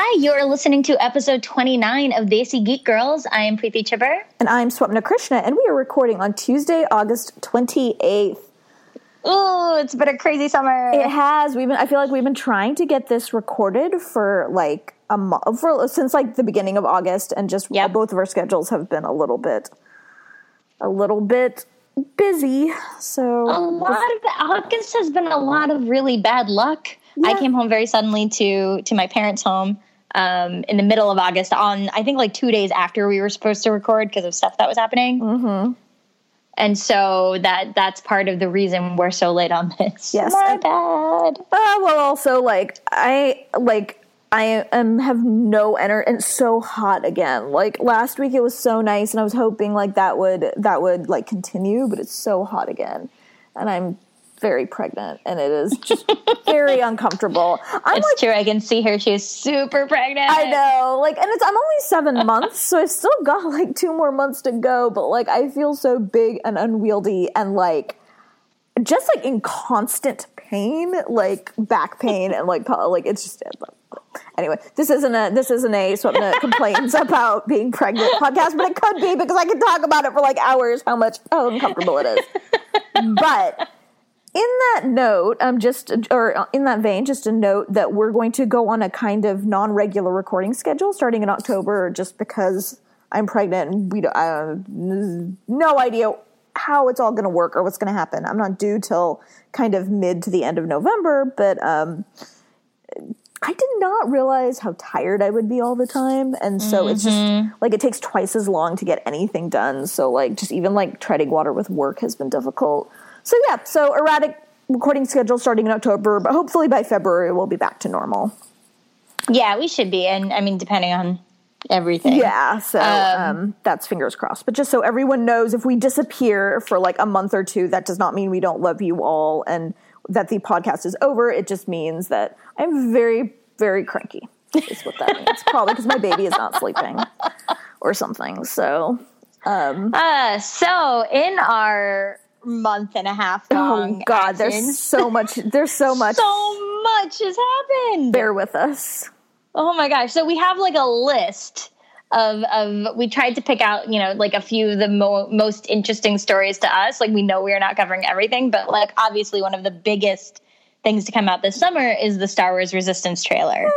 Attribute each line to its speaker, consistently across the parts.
Speaker 1: Hi, you're listening to episode 29 of Desi Geek Girls. I am Preeti Chhibber.
Speaker 2: And I'm Swapna Krishna, and we are recording on Tuesday, August 28th.
Speaker 1: Ooh, it's been a crazy summer.
Speaker 2: It has. We've been. I feel like we've been trying to get this recorded for like a month, for since like the beginning of August, and just
Speaker 1: Yep.
Speaker 2: both of our schedules have been a little bit, a little bit busy. So
Speaker 1: a lot of August has been a lot of really bad luck. I came home very suddenly to to my parents' home um, in the middle of August. On I think like two days after we were supposed to record because of stuff that was happening. Mm-hmm. And so that that's part of the reason we're so late on this.
Speaker 2: Yes,
Speaker 1: my bad.
Speaker 2: Uh, well, also like I like I am have no energy and it's so hot again. Like last week, it was so nice, and I was hoping like that would that would like continue, but it's so hot again, and I'm very pregnant, and it is just very uncomfortable. I'm
Speaker 1: It's
Speaker 2: like.
Speaker 1: true. I can see her. She's super pregnant.
Speaker 2: I know, like, and it's I'm only seven months, so I've still got like two more months to go. But like, I feel so big and unwieldy, and like, just like in constant pain, like back pain, and like like it's just anyway. This isn't a this isn't a Swapna complains about being pregnant podcast, but it could be because I could talk about it for like hours. How much how uncomfortable it is, but. In that note, um, just or in that vein, just a note that we're going to go on a kind of non-regular recording schedule starting in October, just because I'm pregnant and we don't, I have no idea how it's all going to work or what's going to happen. I'm not due till kind of mid to the end of November, but um, I did not realize how tired I would be all the time, and so it's just like it takes twice as long to get anything done. So like just even like treading water with work has been difficult. So yeah, so erratic recording schedule starting in October, but hopefully by February we'll be back to normal.
Speaker 1: Yeah, we should be. And I mean, depending on everything.
Speaker 2: Yeah, so um, that's fingers crossed. But just so everyone knows, if we disappear for like a month or two, that does not mean we don't love you all and that the podcast is over. It just means that I'm very, very cranky. Is what that means. Probably because my baby is not sleeping or something. So um,
Speaker 1: Uh, so in our month and a half
Speaker 2: oh god,
Speaker 1: absence,
Speaker 2: there's so much. There's so much.
Speaker 1: so much has happened.
Speaker 2: Bear with us.
Speaker 1: Oh my gosh! So we have like a list of of we tried to pick out you know like a few of the mo- most interesting stories to us. Like we know we are not covering everything, but like obviously one of the biggest things to come out this summer is the Star Wars Resistance trailer.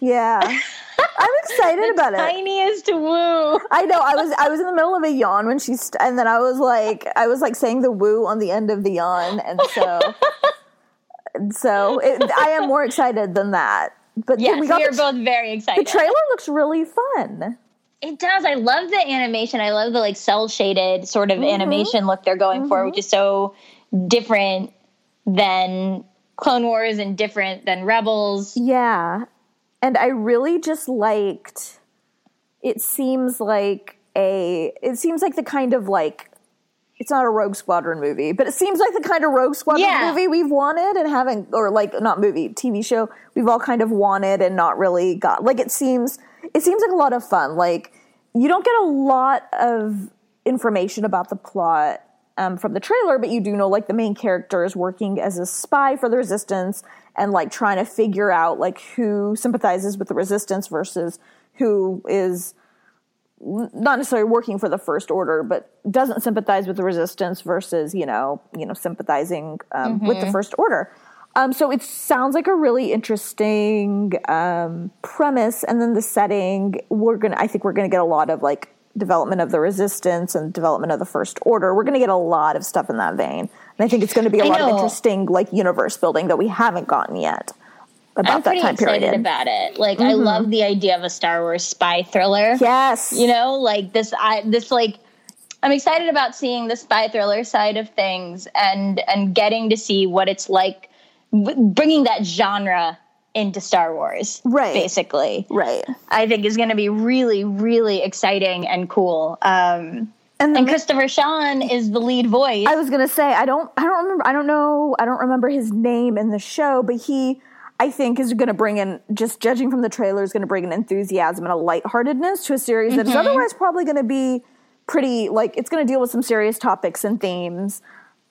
Speaker 2: Yeah, I'm excited about it.
Speaker 1: Tiniest woo.
Speaker 2: I know. I was I was in the middle of a yawn when she st- and then I was like I was like saying the woo on the end of the yawn, and so and so it, I am more excited than that. But
Speaker 1: Yes,
Speaker 2: we
Speaker 1: we,
Speaker 2: got
Speaker 1: are
Speaker 2: the,
Speaker 1: both very excited.
Speaker 2: the trailer looks really fun.
Speaker 1: It does. I love the animation. I love the like cell shaded sort of
Speaker 2: Mm-hmm.
Speaker 1: animation look they're going for, which is so different than Clone Wars and different than Rebels.
Speaker 2: Yeah, and I really just liked. It seems like a. It seems like the kind of like. It's not a Rogue Squadron movie, but it seems like the kind of Rogue Squadron
Speaker 1: Yeah.
Speaker 2: movie we've wanted and haven't, or like not movie, TV show we've all kind of wanted and not really got. Like it seems, it seems like a lot of fun. Like you don't get a lot of information about the plot um, from the trailer, but you do know like the main character is working as a spy for the resistance and like trying to figure out like who sympathizes with the resistance versus who is not necessarily working for the first order but doesn't sympathize with the resistance versus you know you know sympathizing um, with the first order. Um, so it sounds like a really interesting um, premise. And then the setting we're gonna i think we're gonna get a lot of like development of the resistance and development of the first order. We're gonna get a lot of stuff in that vein. And i think it's gonna be a
Speaker 1: I
Speaker 2: lot of interesting like universe building that we haven't gotten yet about
Speaker 1: I'm
Speaker 2: that
Speaker 1: pretty
Speaker 2: time
Speaker 1: excited
Speaker 2: period
Speaker 1: about it. Like I mm-hmm. love the idea of a Star Wars spy thriller.
Speaker 2: yes.
Speaker 1: You know, like this I this like I'm excited about seeing the spy thriller side of things and and getting to see what it's like w- bringing that genre into Star Wars.
Speaker 2: Right.
Speaker 1: Basically.
Speaker 2: right
Speaker 1: I think is going to be really, really exciting and cool. Um,
Speaker 2: and,
Speaker 1: and Christopher Sean is the lead voice.
Speaker 2: I was gonna say I don't I don't remember I don't know I don't remember his name in the show, but he I think is gonna bring in just judging from the trailer is gonna bring an enthusiasm and a lightheartedness to a series that is otherwise probably gonna be pretty like it's gonna deal with some serious topics and themes.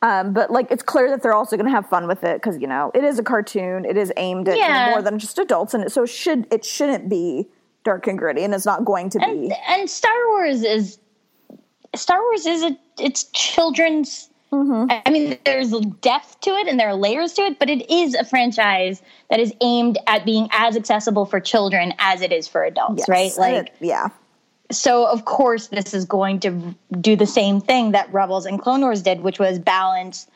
Speaker 2: Um, but like it's clear that they're also going to have fun with it because you know it is a cartoon. It is aimed at
Speaker 1: Yeah.
Speaker 2: more than just adults, and it, so it should it shouldn't be dark and gritty, and it's not going to
Speaker 1: and,
Speaker 2: be.
Speaker 1: and Star Wars is Star Wars is a it's children's.
Speaker 2: Mm-hmm.
Speaker 1: I mean, there's depth to it and there are layers to it, but it is a franchise that is aimed at being as accessible for children as it is for adults,
Speaker 2: Yes,
Speaker 1: right? Like,
Speaker 2: it- yeah,
Speaker 1: so of course this is going to do the same thing that Rebels and Clone Wars did, which was balance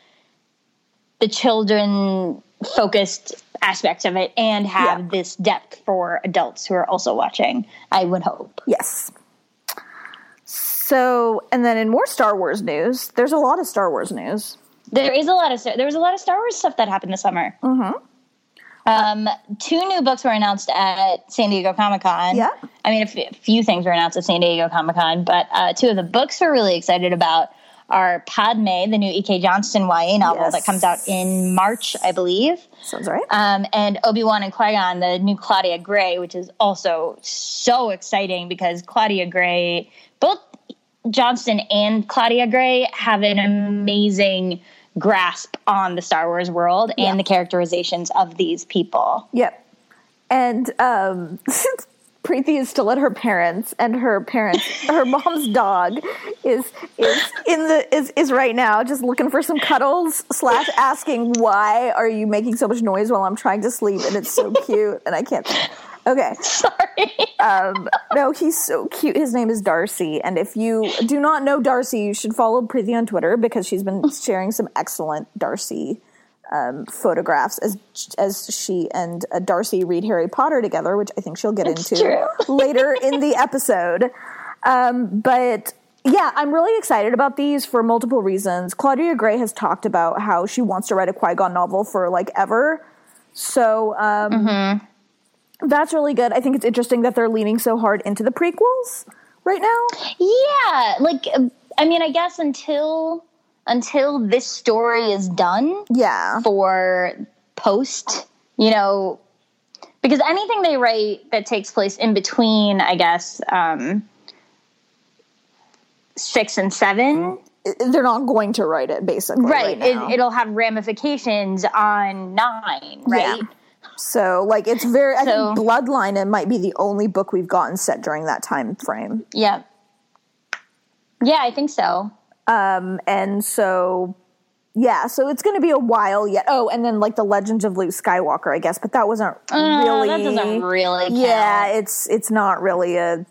Speaker 1: the children focused aspects of it and have
Speaker 2: Yeah.
Speaker 1: this depth for adults who are also watching. I would hope.
Speaker 2: yes. So, and then in more Star Wars news, there's a lot of Star Wars news.
Speaker 1: There is a lot of there was a lot of Star Wars stuff that happened this summer.
Speaker 2: Mm-hmm.
Speaker 1: Um, two new books were announced at San Diego Comic Con.
Speaker 2: Yeah.
Speaker 1: I mean, a f- a few things were announced at San Diego Comic Con, but uh, two of the books we're really excited about are Padme, the new E.K. Johnston YA novel
Speaker 2: Yes.
Speaker 1: that comes out in March, I believe,
Speaker 2: Sounds right.
Speaker 1: um, and Obi Wan and Qui Gon, the new Claudia Gray, which is also so exciting because Claudia Gray, both Johnston and Claudia Gray have an amazing grasp on the Star Wars world
Speaker 2: Yeah.
Speaker 1: and the characterizations of these people.
Speaker 2: Yep. And um, Preeti is still at her parents, and her parents, her mom's dog, is is in the is is right now just looking for some cuddles slash asking why are you making so much noise while I'm trying to sleep, and it's so cute, and I can't. Okay.
Speaker 1: Sorry.
Speaker 2: Um, no, he's so cute. His name is Darcy, and if you do not know Darcy, you should follow Preeti on Twitter because she's been sharing some excellent Darcy um, photographs as as she and uh, Darcy read Harry Potter together, which I think she'll get
Speaker 1: It's
Speaker 2: into later in the episode. Um, but yeah, I'm really excited about these for multiple reasons. Claudia Gray has talked about how she wants to write a Qui Gon novel for like ever. So um, that's really good. I think it's interesting that they're leaning so hard into the prequels right now.
Speaker 1: Yeah, like uh, I mean, I guess until until this story is done
Speaker 2: Yeah.
Speaker 1: for post, you know, because anything they write that takes place in between, I guess, um, six and seven,
Speaker 2: They're not going to write it basically.
Speaker 1: right?
Speaker 2: Right. now.
Speaker 1: it, it'll have ramifications on nine, right?
Speaker 2: Yeah. So like it's very I
Speaker 1: So-
Speaker 2: think Bloodline it might be the only book we've gotten set during that time frame.
Speaker 1: Yeah. Yeah, I think so.
Speaker 2: Um and so yeah, so it's going to be a while yet. Oh, and then like the Legends of Luke Skywalker, I guess, but that wasn't
Speaker 1: Uh,
Speaker 2: really
Speaker 1: that doesn't really count.
Speaker 2: Yeah, it's it's not really a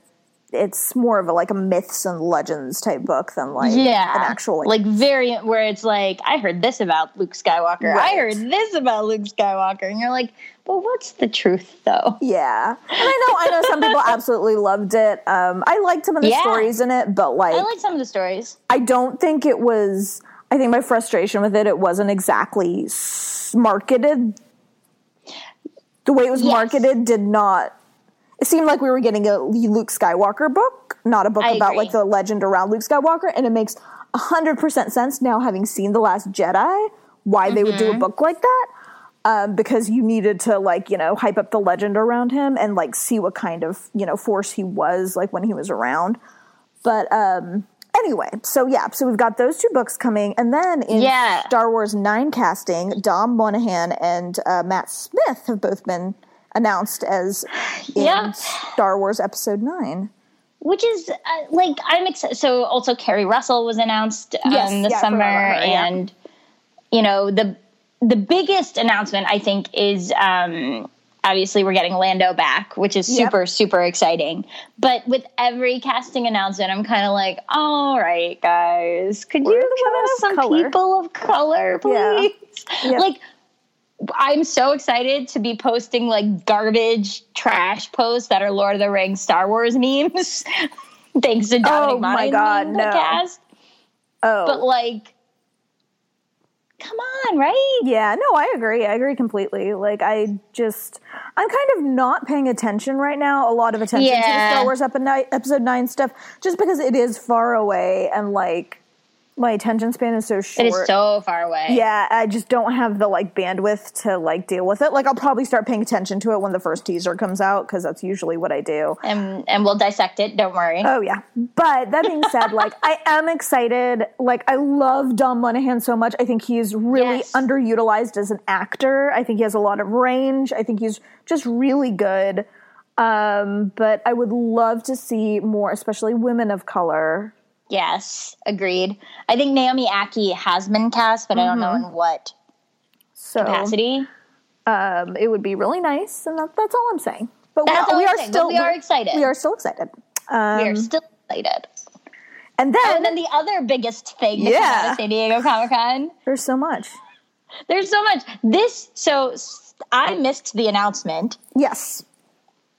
Speaker 2: it's more of a like a myths and legends type book than like
Speaker 1: yeah,
Speaker 2: an actual like,
Speaker 1: like very where it's like I heard this about Luke Skywalker. I heard this about Luke Skywalker, and you're like, well, what's the truth though?
Speaker 2: yeah. And I know I know some people absolutely loved it. Um I liked some of the
Speaker 1: Yeah.
Speaker 2: stories in it, but like
Speaker 1: I like some of the stories.
Speaker 2: I don't think it was. I think my frustration with it, it wasn't exactly marketed. The way it was
Speaker 1: Yes.
Speaker 2: marketed did not. It seemed like we were getting a Luke Skywalker book, not a book
Speaker 1: I
Speaker 2: about
Speaker 1: agree.
Speaker 2: like the legend around Luke Skywalker, and it makes hundred percent sense now, having seen the Last Jedi, why they would do
Speaker 1: Mm-hmm.
Speaker 2: a book like that. Um, because you needed to like you know hype up the legend around him and like see what kind of you know force he was like when he was around. But um, anyway, so yeah, so we've got those two books coming, and then in
Speaker 1: Yeah.
Speaker 2: Star Wars Nine casting, Dom Monaghan and uh, Matt Smith have both been announced as in
Speaker 1: Yeah.
Speaker 2: Star Wars Episode Nine.
Speaker 1: Which is uh, like I'm excited. So also Keri Russell was announced um,
Speaker 2: Yes,
Speaker 1: this
Speaker 2: yeah,
Speaker 1: summer,
Speaker 2: her,
Speaker 1: and you know the the biggest announcement I think is um, obviously we're getting Lando back, which is
Speaker 2: Yep.
Speaker 1: super super exciting. But with every casting announcement, I'm kind of like, all right, guys, could
Speaker 2: Where are
Speaker 1: you
Speaker 2: women
Speaker 1: some
Speaker 2: color?
Speaker 1: people of color,
Speaker 2: Yeah.
Speaker 1: please?
Speaker 2: Yep.
Speaker 1: Like. I'm so excited to be posting like garbage trash posts that are Lord of the Rings Star Wars memes. Thanks to Dominic
Speaker 2: Oh my God, no.
Speaker 1: the cast.
Speaker 2: Oh,
Speaker 1: But like come on, right?
Speaker 2: Yeah, no, I agree. I agree completely. Like, I just, I'm kind of not paying attention right now, a lot of attention to the
Speaker 1: Yeah.
Speaker 2: Star Wars epi- episode nine stuff, just because it is far away and like, My attention span is so short.
Speaker 1: It is so far away.
Speaker 2: Yeah, I just don't have the like bandwidth to like deal with it. Like I'll probably start paying attention to it when the first teaser comes out because that's usually what I do.
Speaker 1: And and we'll dissect it. Don't worry.
Speaker 2: Oh yeah. But that being said, like I am excited. Like I love Dom Monaghan so much. I think he's really
Speaker 1: Yes.
Speaker 2: underutilized as an actor. I think he has a lot of range. I think he's just really good. Um, but I would love to see more, especially women of color.
Speaker 1: Yes, agreed. I think Naomi Ackie has been cast, but I don't know
Speaker 2: Mm-hmm.
Speaker 1: in what
Speaker 2: So
Speaker 1: capacity.
Speaker 2: um, it would be really nice, and that, that's all I'm saying. But we,
Speaker 1: all
Speaker 2: we are
Speaker 1: saying,
Speaker 2: still
Speaker 1: we are excited.
Speaker 2: We are still excited. Um,
Speaker 1: we are still excited.
Speaker 2: and then,
Speaker 1: And then the other biggest thing that came out
Speaker 2: Yeah.
Speaker 1: of San Diego Comic Con.
Speaker 2: there's so much.
Speaker 1: There's so much. This so I missed the announcement,
Speaker 2: Yes.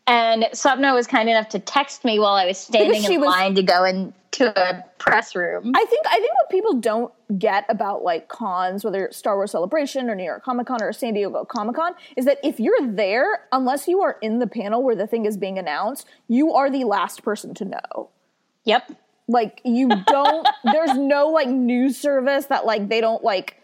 Speaker 1: And Swapna was kind enough to text me while I was standing
Speaker 2: she
Speaker 1: in
Speaker 2: was-
Speaker 1: line to go into a press room.
Speaker 2: I think I think what people don't get about like cons, whether it's Star Wars Celebration or New York Comic Con or San Diego Comic Con, is that if you're there, unless you are in the panel where the thing is being announced, you are the last person to know.
Speaker 1: Yep.
Speaker 2: Like you don't there's no like news service that like they don't like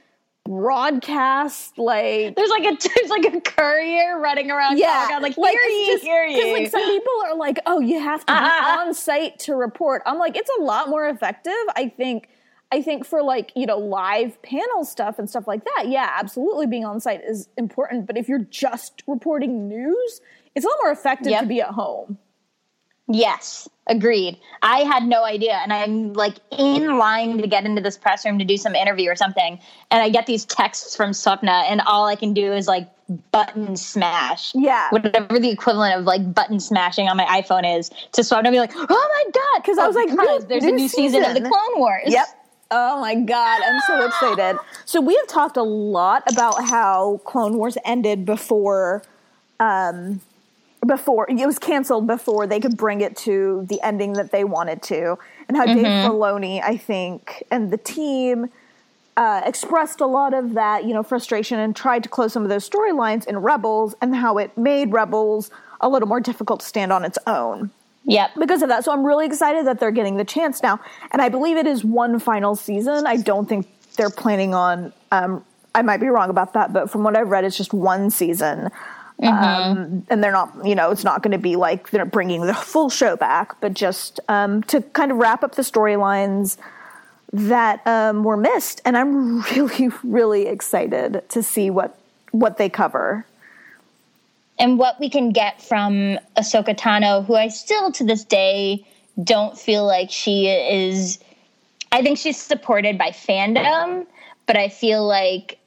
Speaker 2: broadcast like
Speaker 1: There's like a there's like a courier running around
Speaker 2: yeah,
Speaker 1: Comic-Con, like, hear
Speaker 2: it's
Speaker 1: ye,
Speaker 2: just-
Speaker 1: hear
Speaker 2: 'cause,
Speaker 1: ye.
Speaker 2: like some people are like, oh, you have to be
Speaker 1: Ah.
Speaker 2: on site to report. I'm like, it's a lot more effective. I think. I think for like you know live panel stuff and stuff like that, yeah, absolutely being on site is important. But if you're just reporting news, it's a lot more effective
Speaker 1: Yep.
Speaker 2: to be at home.
Speaker 1: Yes, agreed. I had no idea. And I'm like in line to get into this press room to do some interview or something. And I get these texts from Swapna, and all I can do is like button smash.
Speaker 2: Yeah.
Speaker 1: Whatever the equivalent of like button smashing on my iPhone is to Swapna be like, oh my God.
Speaker 2: 'Cause I was like,
Speaker 1: because there's a new season. of the. Clone Wars. Yep.
Speaker 2: Oh my god, I'm so excited. So we have talked a lot about how Clone Wars ended before um before it was canceled before they could bring it to the ending that they wanted to and how Dave Filoni, I think, and the team uh, expressed a lot of that, you know, frustration and tried to close some of those storylines in Rebels and how it made Rebels a little more difficult to stand on its own
Speaker 1: Yep.
Speaker 2: because of that. So I'm really excited that they're getting the chance now. And I believe it is one final season. I don't think they're planning on, um, I might be wrong about that, but from what I've read, it's just one season. Um, and they're not, you know, it's not going to be like they're bringing the full show back, but just um, to kind of wrap up the storylines that um, were missed. And I'm really, really excited to see what what they cover.
Speaker 1: and what we can get from Ahsoka Tano, who I still to this day don't feel like she is. I think she's supported by fandom, but I feel like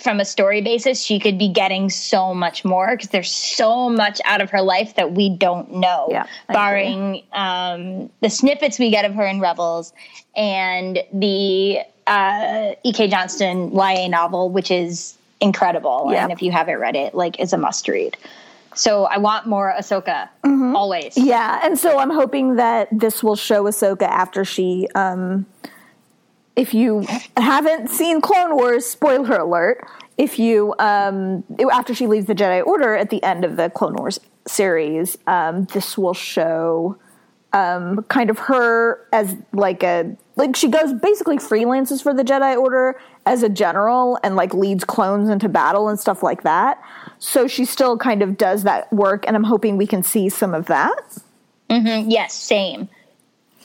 Speaker 1: from a story basis, she could be getting so much more because there's so much out of her life that we don't know.
Speaker 2: Yeah,
Speaker 1: barring um, the snippets we get of her in Rebels and the uh, E.K. Johnston YA novel, which is incredible.
Speaker 2: Yeah.
Speaker 1: And if you haven't read it, like, it's a must read. So I want more Ahsoka always.
Speaker 2: Yeah, and so I'm hoping that this will show Ahsoka after she. Um, if you haven't seen Clone Wars, spoiler alert. If you um, after she leaves the Jedi Order at the end of the Clone Wars series, um, this will show um, kind of her as like a like she goes basically freelances for the Jedi Order as a general and like leads clones into battle and stuff like that. So she still kind of does that work, and I'm hoping we can see some of that.
Speaker 1: Yes, same.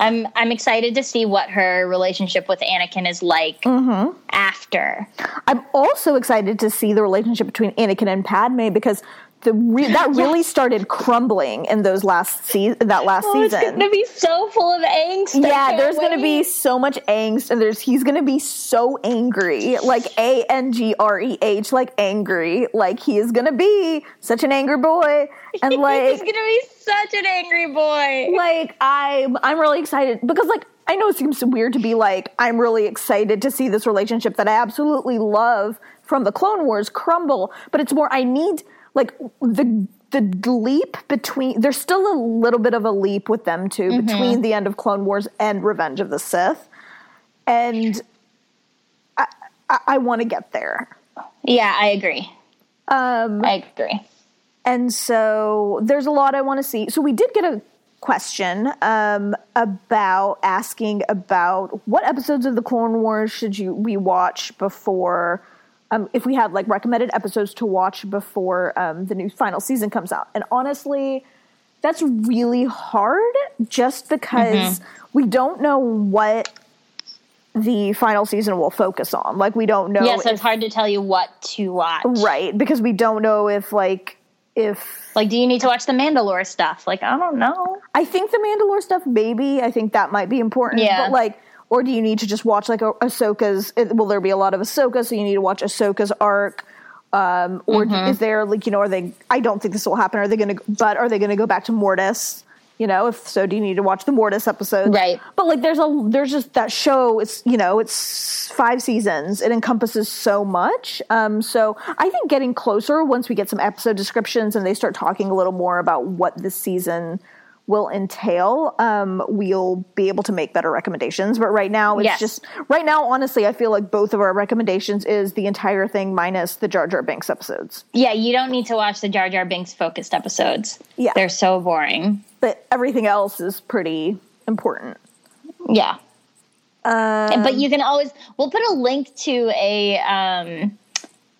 Speaker 1: I'm I'm excited to see what her relationship with Anakin is like
Speaker 2: Mm-hmm.
Speaker 1: after.
Speaker 2: I'm also excited to see the relationship between Anakin and Padme because the re- that really started crumbling in those last se- that last
Speaker 1: Oh, it's gonna be so full of angst.
Speaker 2: Yeah, there's going to be so much angst, and there's he's going to be so angry, like A N G R E H, like angry, like he is going to be such an angry boy, and like
Speaker 1: He's
Speaker 2: like
Speaker 1: gonna be such an angry boy.
Speaker 2: like I'm I'm really excited because like I know it seems weird to be like I'm really excited to see this relationship that I absolutely love from the Clone Wars crumble, but it's more I need like the the leap between there's still a little bit of a leap with them 2 between the end of Clone Wars and Revenge of the Sith, and I I, I want to get there.
Speaker 1: Yeah, I agree.
Speaker 2: Um,
Speaker 1: I agree.
Speaker 2: and so there's a lot I want to see. So we did get a question um, about asking about what episodes of the Clone Wars should you we watch before. Um, if we have like recommended episodes to watch before um, the new final season comes out, and honestly, that's really hard just because we don't know what the final season will focus on. Like we don't know.
Speaker 1: Yeah, so it's hard to tell you what to watch.
Speaker 2: right because we don't know if like if
Speaker 1: Like, do you need to watch the Mandalore stuff? Like, I don't know.
Speaker 2: I think the Mandalore stuff, maybe. I think that might be important.
Speaker 1: Yeah.
Speaker 2: But like, or do you need to just watch like Ahsoka's? Will there be a lot of Ahsoka? So you need to watch Ahsoka's arc. Um, or
Speaker 1: Mm-hmm.
Speaker 2: is there like you know? Are they? I don't think this will happen. Are they going to? But are they going to go back to Mortis? You know, if so, do you need to watch the Mortis episodes?
Speaker 1: Right.
Speaker 2: But like, there's a there's just that show. It's you know, it's five seasons. It encompasses so much. Um, so I think getting closer once we get some episode descriptions and they start talking a little more about what this season will entail, um, we'll be able to make better recommendations. But right now, it's
Speaker 1: Yes.
Speaker 2: just right now. Honestly, I feel like both of our recommendations is the entire thing minus the Jar Jar Binks episodes.
Speaker 1: Yeah, you don't need to watch the Jar Jar Binks focused episodes.
Speaker 2: Yeah.
Speaker 1: They're so boring.
Speaker 2: But everything else is pretty important.
Speaker 1: Yeah.
Speaker 2: Um,
Speaker 1: but you can always we'll put a link to a um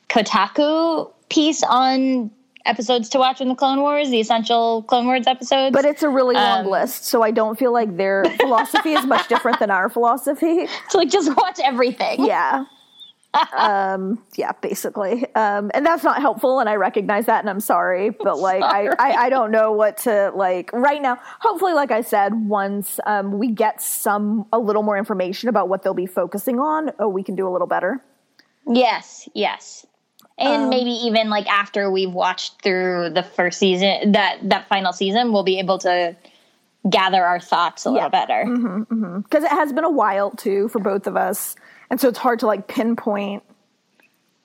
Speaker 1: Kotaku piece on episodes to watch in the Clone Wars, the essential Clone Wars episodes.
Speaker 2: But it's a really long
Speaker 1: Um,
Speaker 2: list, so I don't feel like their philosophy is much different than our philosophy.
Speaker 1: so like just watch everything.
Speaker 2: Yeah. um, yeah, basically. Um, and that's not helpful, and I recognize that, and I'm sorry, but like, I, I, I don't know what to like right now. Hopefully, like I said, once um, we get some a little more information about what they'll be focusing on, oh, we can do a little better.
Speaker 1: Yes, yes.
Speaker 2: Um,
Speaker 1: And maybe even like after we've watched through the first season, that that final season, we'll be able to gather our thoughts a little better.
Speaker 2: because it has been a while too for both of us. And so it's hard to like pinpoint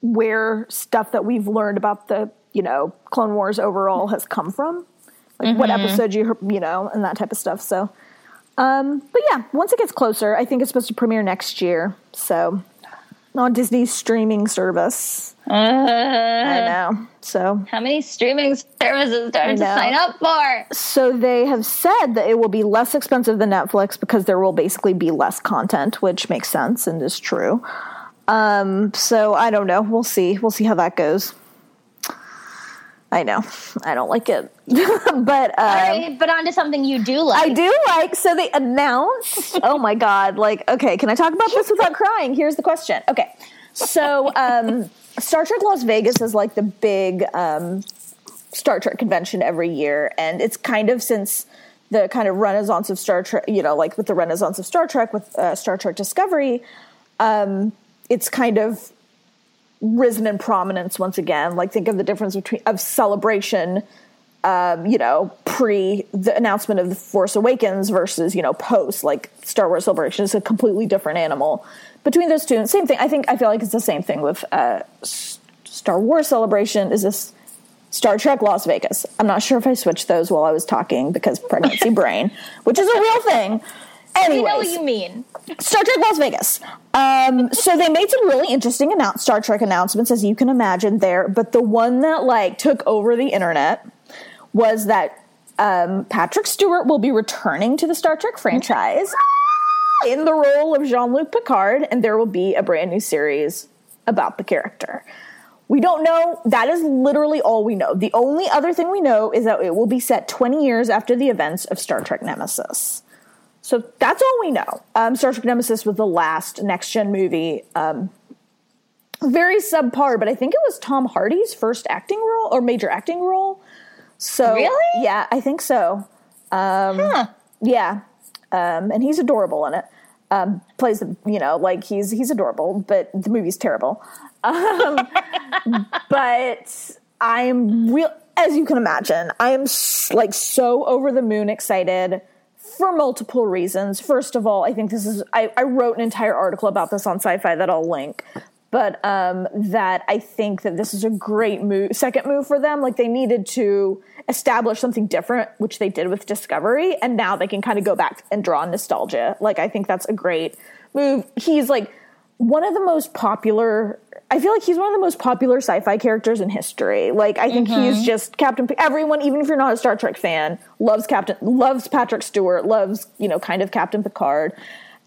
Speaker 2: where stuff that we've learned about the you know clone wars overall has come from. Like what episode you you know and that type of stuff. So um but yeah once it gets closer i think it's supposed to premiere next year. So on disney's streaming service i
Speaker 1: Uh,
Speaker 2: know so
Speaker 1: how many streaming services do I have to sign up for?
Speaker 2: So they have said that it will be less expensive than Netflix because there will basically be less content, which makes sense and is true. Um, so I don't know. We'll see. We'll see how that goes. I know. I don't like it. but uh,
Speaker 1: All right, but on to something you do like.
Speaker 2: I do like so they announced oh my god like okay can I talk about this without crying here's the question okay so um Star Trek Las Vegas is like the big um Star Trek convention every year and it's kind of since the kind of renaissance of Star Trek you know like with the renaissance of Star Trek with uh, Star Trek Discovery um it's kind of risen in prominence once again like think of the difference between of celebration um, you know, pre the announcement of the Force Awakens versus you know post like Star Wars Celebration is a completely different animal. Between those two, same thing. I think I feel like it's the same thing with uh, Star Wars Celebration. Is this Star Trek Las Vegas? I'm not sure if I switched those while I was talking because pregnancy brain, which is a real thing. Anyways,
Speaker 1: You know what you mean.
Speaker 2: Star Trek Las Vegas. Um, so they made some really interesting annou- Star Trek announcements, as you can imagine there. But the one that like took over the internet was that um, Patrick Stewart will be returning to the Star Trek franchise in the role of Jean Luc Picard, and there will be a brand new series about the character. We don't know. That is literally all we know. The only other thing we know is that it will be set 20 years after the events of Star Trek Nemesis. So that's all we know. Um, Star Trek Nemesis was the last next gen movie. Um, very subpar, but I think it was Tom Hardy's first acting role or major acting role. So
Speaker 1: Really?
Speaker 2: yeah, I think so.
Speaker 1: Huh.
Speaker 2: Yeah, um, and he's adorable in it. Um, plays the you know like he's he's adorable, but the movie's terrible. Um, but I'm real as you can imagine. I am s- like so over the moon excited for multiple reasons. First of all, I think this is I, I wrote an entire article about this on SYFY that I'll link. But um, that I think that this is a great move, second move for them. Like they needed to establish something different, which they did with Discovery, and now they can kind of go back and draw nostalgia. Like I think that's a great move. He's like one of the most popular I feel like he's one of the most popular sci-fi characters in history. Like I think mm-hmm. he's just Captain. Everyone, even if you're not a Star Trek fan, loves Captain, loves Patrick Stewart, loves you know kind of Captain Picard.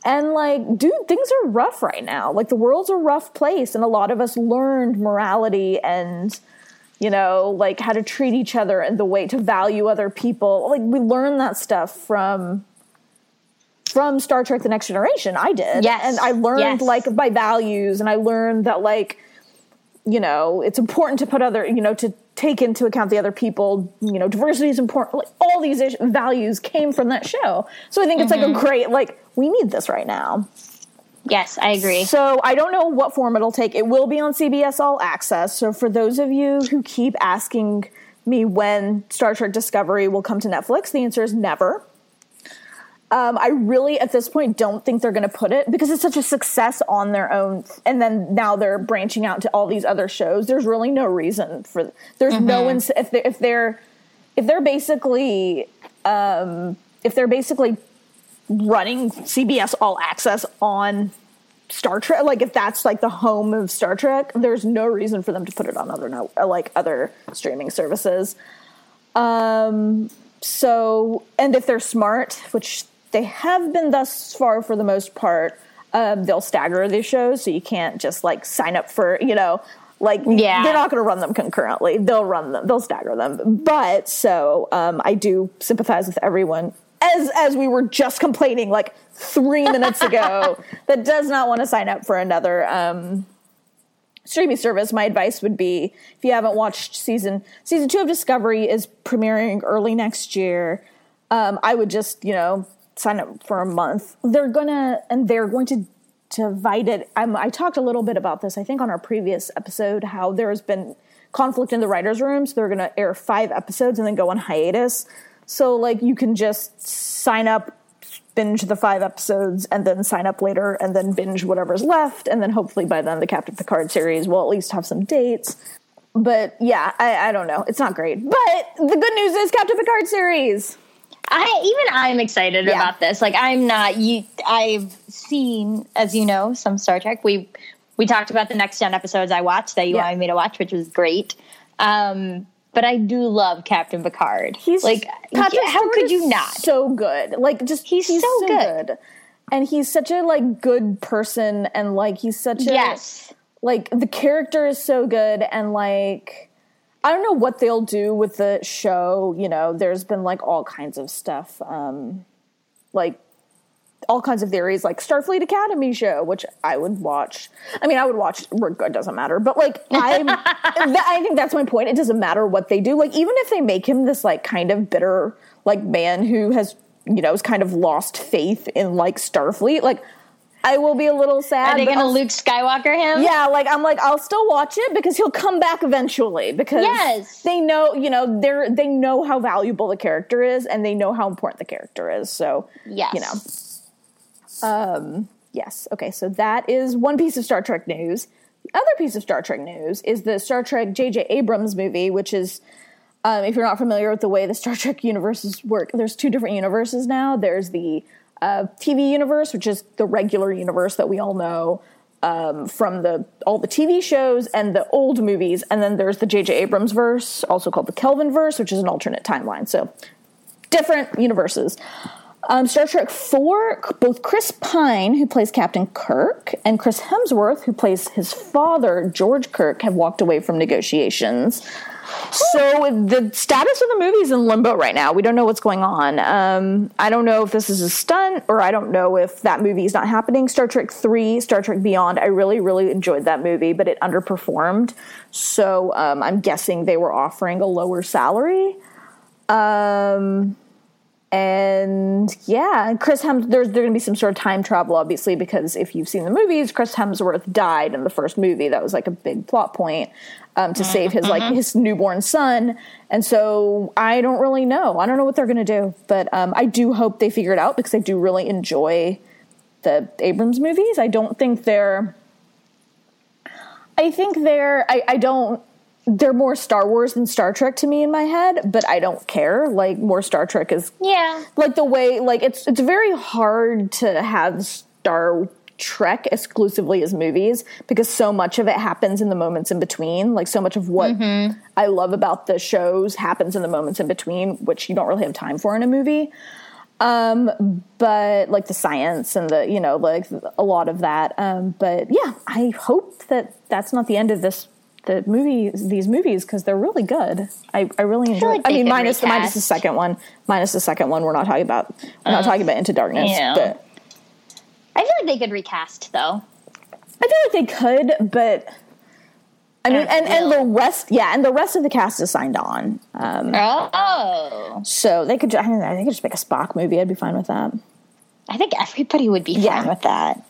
Speaker 2: And like, dude, things are rough right now. Like the world's a rough place, and a lot of us learned morality and you know like how to treat each other and the way to value other people. Like we learned that stuff from from Star Trek The Next Generation. I did.
Speaker 1: Yes.
Speaker 2: And I learned yes. like my values and I learned that like, you know, it's important to put other, you know, to take into account the other people, you know, diversity is important. Like all these ish- values came from that show. So I think it's mm-hmm. like a mm-hmm. great, like, we need this right now.
Speaker 1: Yes, I agree.
Speaker 2: So I don't know what form it'll take. It will be on CBS All Access. So for those of you who keep asking me when Star Trek Discovery will come to Netflix, the answer is never. Um, I really, at this point, don't think they're going to put it because it's such a success on their own. And then now they're branching out to all these other shows. There's really no reason for. There's mm-hmm. no ins- if they if they're if they're basically um, if they're basically running CBS All Access on Star Trek, like if that's like the home of Star Trek, there's no reason for them to put it on other like other streaming services. Um, so, and if they're smart, which they have been thus far for the most part. Um, they'll stagger these shows, so you can't just like sign up for you know like yeah. they're not going to run them concurrently. They'll run them. They'll stagger them. But so um, I do sympathize with everyone as as we were just complaining like three minutes ago that does not want to sign up for another um, streaming service. My advice would be if you haven't watched season season two of Discovery is premiering early next year. Um, I would just you know sign up for a month. They're gonna and they're going to divide it. I'm, I talked a little bit about this, I think, on our previous episode, how there has been conflict in the writers' room. So they're to air five episodes and then go on hiatus. So like you can just sign up, binge the five episodes, and then sign up later, and then binge whatever's left, and then hopefully by then the Captain Picard series will at least have some dates. But yeah, I, I don't know. It's not great. But the good news is Captain Picard series.
Speaker 1: I even I'm excited yeah. about this. Like I'm not you I've seen as you know some Star Trek. We we talked about the next gen episodes I watched that you yeah. wanted me to watch, which was great. Um but I do love Captain Picard. He's like Patrick how Stewart could you not?
Speaker 2: So good. Like just he's, he's so, so good. good. And he's such a like good person and like he's such a
Speaker 1: Yes.
Speaker 2: Like the character is so good and like I don't know what they'll do with the show. You know, there's been like all kinds of stuff, um, like all kinds of theories, like Starfleet Academy show, which I would watch. I mean, I would watch. It doesn't matter, but like I'm, I think that's my point. It doesn't matter what they do. Like even if they make him this like kind of bitter like man who has you know has kind of lost faith in like Starfleet, like I will be a little sad.
Speaker 1: Are they going to Luke Skywalker him?
Speaker 2: Yeah, like I'm like I'll still watch it because he'll come back eventually because
Speaker 1: yes.
Speaker 2: they know, you know, they're they know how valuable the character is and they know how important the character is. So,
Speaker 1: yes.
Speaker 2: you know. Um yes. Okay, so that is one piece of Star Trek news. The other piece of Star Trek news is the Star Trek JJ Abrams movie, which is um, if you're not familiar with the way the Star Trek universes work, there's two different universes now. There's the uh, TV universe, which is the regular universe that we all know um, from the all the TV shows and the old movies, and then there's the J.J. Abrams verse, also called the Kelvin verse, which is an alternate timeline. So different universes. Um, Star Trek 4, both Chris Pine, who plays Captain Kirk, and Chris Hemsworth, who plays his father, George Kirk, have walked away from negotiations. So the status of the movie is in limbo right now. We don't know what's going on. Um, I don't know if this is a stunt or I don't know if that movie is not happening. Star Trek 3, Star Trek Beyond, I really, really enjoyed that movie, but it underperformed. So um, I'm guessing they were offering a lower salary. Um, and yeah, Chris Hems there's there's gonna be some sort of time travel, obviously, because if you've seen the movies, Chris Hemsworth died in the first movie. That was like a big plot point um, to save his like mm-hmm. his newborn son. And so I don't really know. I don't know what they're gonna do, but um, I do hope they figure it out because I do really enjoy the Abrams movies. I don't think they're. I think they're. I, I don't they're more Star Wars than Star Trek to me in my head, but I don't care. Like more Star Trek is
Speaker 1: yeah,
Speaker 2: like the way like it's it's very hard to have Star Trek exclusively as movies because so much of it happens in the moments in between. Like so much of what
Speaker 1: Mm-hmm.
Speaker 2: I love about the shows happens in the moments in between, which you don't really have time for in a movie. Um, but like the science and the you know like a lot of that. Um, but yeah, I hope that that's not the end of this the movie these movies because they're really good. I, I really enjoy.
Speaker 1: like
Speaker 2: I mean, minus the minus the second one, minus the second one. We're not talking about. We're not talking about Into Darkness.
Speaker 1: yeah.
Speaker 2: But
Speaker 1: I feel like they could recast though.
Speaker 2: I feel like they could, but I mean, and and the rest, yeah, and the rest of the cast is signed on. Um,
Speaker 1: Oh,
Speaker 2: so they could. I mean, they could just make a Spock movie. I'd be fine with that.
Speaker 1: I think everybody would be
Speaker 2: Yeah.
Speaker 1: fine with that.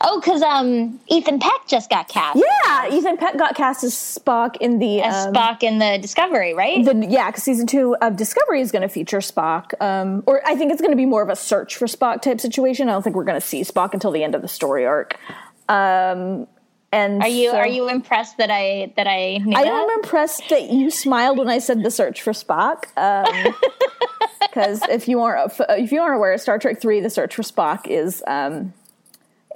Speaker 1: Oh, because um, Ethan Peck just got cast
Speaker 2: Yeah, Ethan Peck got cast as Spock in the
Speaker 1: as
Speaker 2: um,
Speaker 1: Spock in the Discovery, right?
Speaker 2: The, yeah, because season two of Discovery is going to feature Spock, um, or I think it's going to be more of a search for Spock type situation. I don't think we're going to see Spock until the end of the story arc. Um, and
Speaker 1: are you
Speaker 2: so-
Speaker 1: are you impressed that I that I
Speaker 2: I am impressed that you smiled when I said the search for Spock. Um, Because if you aren't if you aren't aware, Star Trek Three: The Search for Spock is um,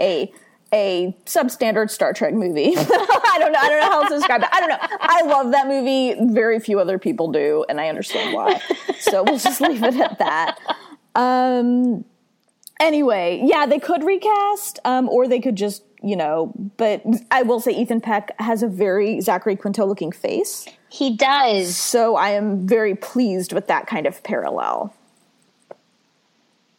Speaker 2: a a substandard Star Trek movie. I don't know. I don't know how else to describe it. I don't know. I love that movie. Very few other people do, and I understand why. So we'll just leave it at that. Um, anyway, yeah, they could recast, um, or they could just, you know. But I will say, Ethan Peck has a very Zachary Quinto looking face,
Speaker 1: He does.
Speaker 2: so I am very pleased with that kind of parallel.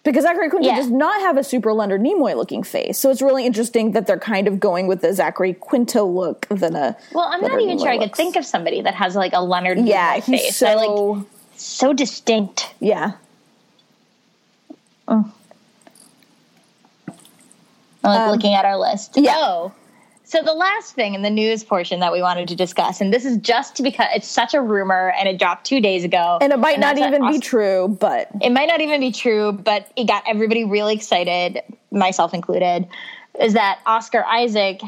Speaker 2: Because Zachary Quinto
Speaker 1: Yeah.
Speaker 2: does not have a super Leonard Nimoy looking face, so it's really interesting that they're kind of going with the Zachary Quinto look than a.
Speaker 1: Well, I'm not even
Speaker 2: Nimoy
Speaker 1: sure I could think of somebody that has like a Leonard
Speaker 2: Yeah,
Speaker 1: Nimoy face.
Speaker 2: so
Speaker 1: I like so distinct.
Speaker 2: yeah.
Speaker 1: I'm like looking at our list.
Speaker 2: Um, yeah.
Speaker 1: Oh. So the last thing in the news portion that we wanted to discuss, and this is just to because it's such a rumor and it dropped two days ago.
Speaker 2: And it might not
Speaker 1: that's that
Speaker 2: even be true, but
Speaker 1: It might not even be true, but it got everybody really excited, myself included, is that Oscar Isaac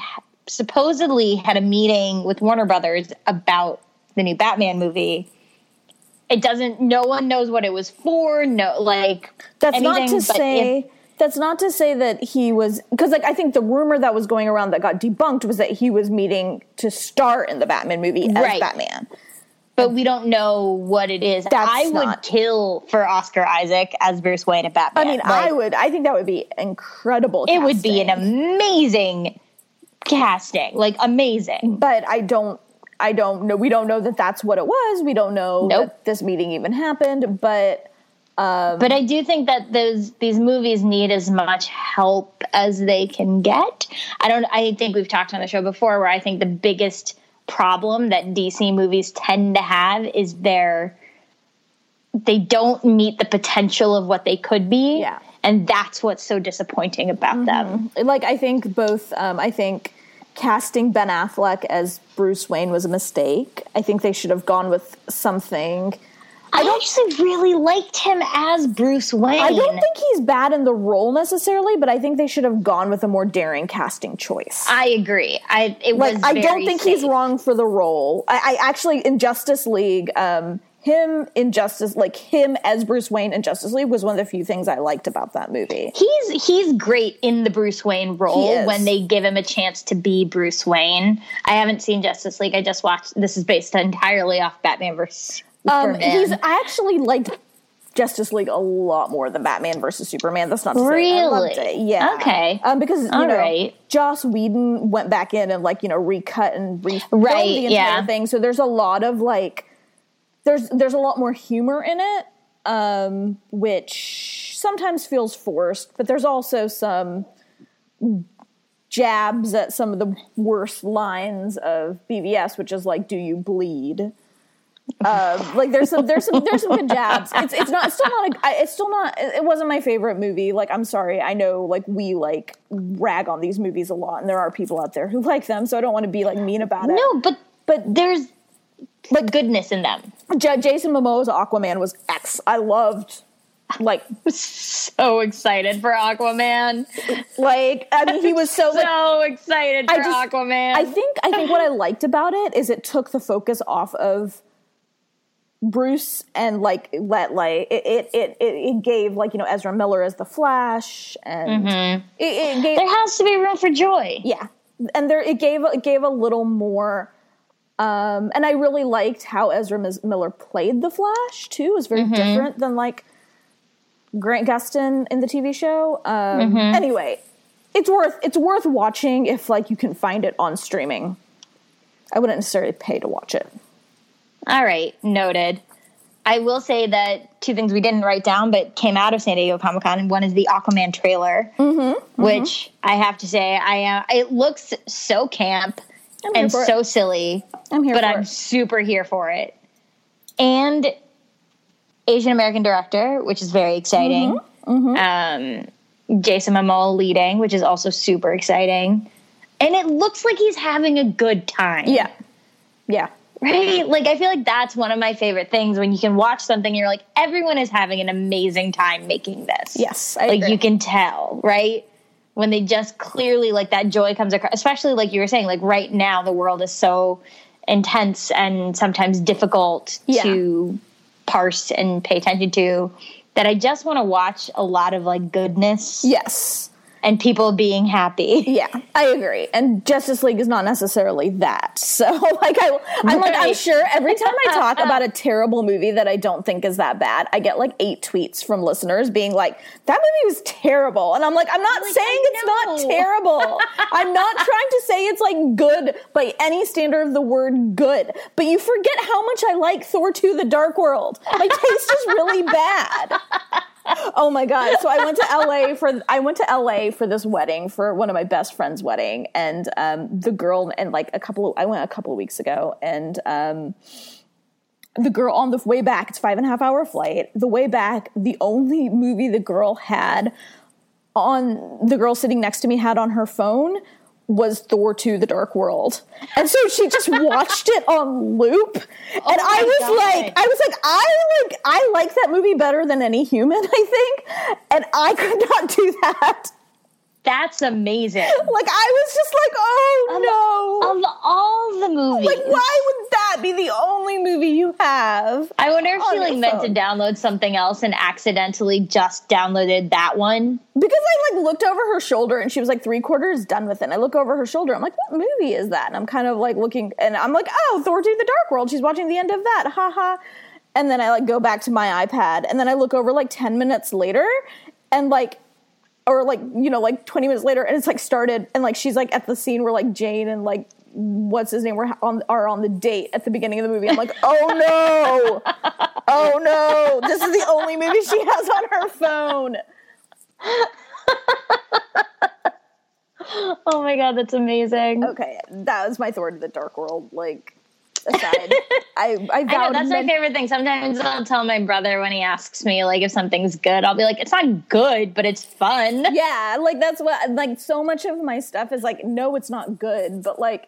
Speaker 1: supposedly had a meeting with Warner Brothers about the new Batman movie. It doesn't no one knows what it was for, no like
Speaker 2: That's not to say
Speaker 1: if-
Speaker 2: that's not to say that he was because like I think the rumor that was going around that got debunked was that he was meeting to star in the Batman movie as
Speaker 1: Right.
Speaker 2: Batman.
Speaker 1: but we don't know what it is.
Speaker 2: That's
Speaker 1: I would
Speaker 2: not-
Speaker 1: kill for Oscar Isaac as Bruce Wayne at Batman.
Speaker 2: I mean,
Speaker 1: Like,
Speaker 2: I would I think that would be incredible.
Speaker 1: it would be an amazing casting, like amazing.
Speaker 2: but I don't I don't know we don't know that that's what it was. We don't know
Speaker 1: Nope.
Speaker 2: that this meeting even happened, but
Speaker 1: But I do think that those these movies need as much help as they can get. I don't. I think we've talked on the show before where I think the biggest problem that DC movies tend to have is their they don't meet the potential of what they could be.
Speaker 2: Yeah.
Speaker 1: and that's what's so disappointing about them.
Speaker 2: like I think both um, I think casting Ben Affleck as Bruce Wayne was a mistake. I think they should have gone with something
Speaker 1: I actually really liked him as Bruce Wayne.
Speaker 2: I don't think he's bad in the role necessarily, but I think they should have gone with a more daring casting choice.
Speaker 1: I agree. I it
Speaker 2: like
Speaker 1: was.
Speaker 2: I don't think he's wrong for the role. I, I actually in Justice League, um, him in Justice like him as Bruce Wayne in Justice League was one of the few things I liked about that movie.
Speaker 1: He's he's great in the Bruce Wayne role when they give him a chance to be Bruce Wayne. I haven't seen Justice League. I just watched. This is based entirely off Batman versus
Speaker 2: Um, he's I actually liked Justice League a lot more than Batman versus Superman. That's not to say I loved
Speaker 1: Really?
Speaker 2: it. Yeah.
Speaker 1: Okay.
Speaker 2: Um, because you
Speaker 1: All
Speaker 2: know,
Speaker 1: right.
Speaker 2: Joss Whedon went back in and like you know recut and refilmed
Speaker 1: Right,
Speaker 2: the entire
Speaker 1: yeah.
Speaker 2: thing. So there's a lot of like there's there's a lot more humor in it, um, which sometimes feels forced. But there's also some jabs at some of the worst lines of BVS, which is like, "Do you bleed?" Um, like there's some there's some there's some good jabs. It's it's not it's still not a, I- it's still not it wasn't my favorite movie. Like I'm sorry, I know like we like rag on these movies a lot, and there are people out there who like them, so I don't want to be like mean about it.
Speaker 1: no, but
Speaker 2: but
Speaker 1: there's like goodness in them.
Speaker 2: J- Jason Momoa's Aquaman was X. I loved like
Speaker 1: So excited for Aquaman.
Speaker 2: like I mean he was so like
Speaker 1: So excited for
Speaker 2: I just-
Speaker 1: Aquaman.
Speaker 2: I think I think what I liked about it is it took the focus off of Bruce and like let like it it it, it gave like you know Ezra Miller as the Flash and
Speaker 1: Mm-hmm.
Speaker 2: it, it gave
Speaker 1: There has to be room for joy.
Speaker 2: yeah. And there it gave it gave a little more um and i really liked how ezra Mis- miller played the flash too. It was very different than like grant gustin in the tv show. Um anyway it's worth it's worth watching if like you can find it on streaming. I wouldn't necessarily pay to watch it
Speaker 1: All right, noted. I will say that two things we didn't write down but came out of San Diego Comic Con. One is the Aquaman trailer,
Speaker 2: Mm-hmm,
Speaker 1: which I have to say, I uh, it looks so camp and
Speaker 2: for it.
Speaker 1: so silly,
Speaker 2: i'm here
Speaker 1: but I'm
Speaker 2: it.
Speaker 1: super here for it. And Asian American director, which is very exciting.
Speaker 2: Mm-hmm,
Speaker 1: Um, Jason Momoa leading, which is also super exciting. And it looks like he's having a good time
Speaker 2: yeah yeah
Speaker 1: right? Like I feel like that's one of my favorite things when you can watch something and you're like everyone is having an amazing time making this.
Speaker 2: Yes, I
Speaker 1: like
Speaker 2: agree.
Speaker 1: you can tell, right? When they just clearly like that joy comes across, especially like you were saying, like right now the world is so intense and sometimes difficult
Speaker 2: Yeah.
Speaker 1: to parse and pay attention to that I just want to watch a lot of like goodness
Speaker 2: yes
Speaker 1: and people being happy.
Speaker 2: Yeah, I agree. And Justice League is not necessarily that. So, like, I, I'm like, I'm sure every time I talk about a terrible movie that I don't think is that bad, I get like eight tweets from listeners being like, "That movie was terrible," and I'm like, I'm not
Speaker 1: Like,
Speaker 2: saying it's not terrible. I'm not trying to say it's like good by any standard of the word good. But you forget how much I like Thor 2: The Dark World. My taste is really bad oh my god. So i went to la for i went to la for this wedding for one of my best friend's wedding. And um, the girl and like a couple of i went a couple of weeks ago and um, the girl on the way back it's five and a half hour flight. The way back the only movie the girl had on the girl sitting next to me had on her phone was Thor 2 The Dark World. And so she just watched it on loop. Oh and I was
Speaker 1: God.
Speaker 2: like I was like I like I like that movie better than any human, I think. And I could not do that.
Speaker 1: That's amazing.
Speaker 2: Like I was just like, "Oh no."
Speaker 1: Of all the movies.
Speaker 2: like why would that be the only movie you have?
Speaker 1: I wonder if she like meant to download something else and accidentally just downloaded that one.
Speaker 2: Because I like looked over her shoulder and she was like three quarters done with it. And I look over her shoulder. I'm like, what movie is that? And I'm kind of like looking and I'm like, oh, Thor 2 The Dark World. She's watching the end of that. Ha ha. And then I like go back to my iPad and then I look over like 10 minutes later and like or like, you know, like 20 minutes later and it's like started and like she's like at the scene where like Jane and like what's his name were on are on the date at the beginning of the movie. I'm like, oh no. Oh no. This is the only movie she has on her phone.
Speaker 1: Oh my god, that's amazing.
Speaker 2: Okay, that was my Thor to the Dark World. Like, aside, I I
Speaker 1: I know that's my favorite thing. Sometimes I'll tell my brother when he asks me like if something's good, I'll be like, "It's not good, but it's fun."
Speaker 2: Yeah, like that's what like so much of my stuff is like, no, it's not good, but like,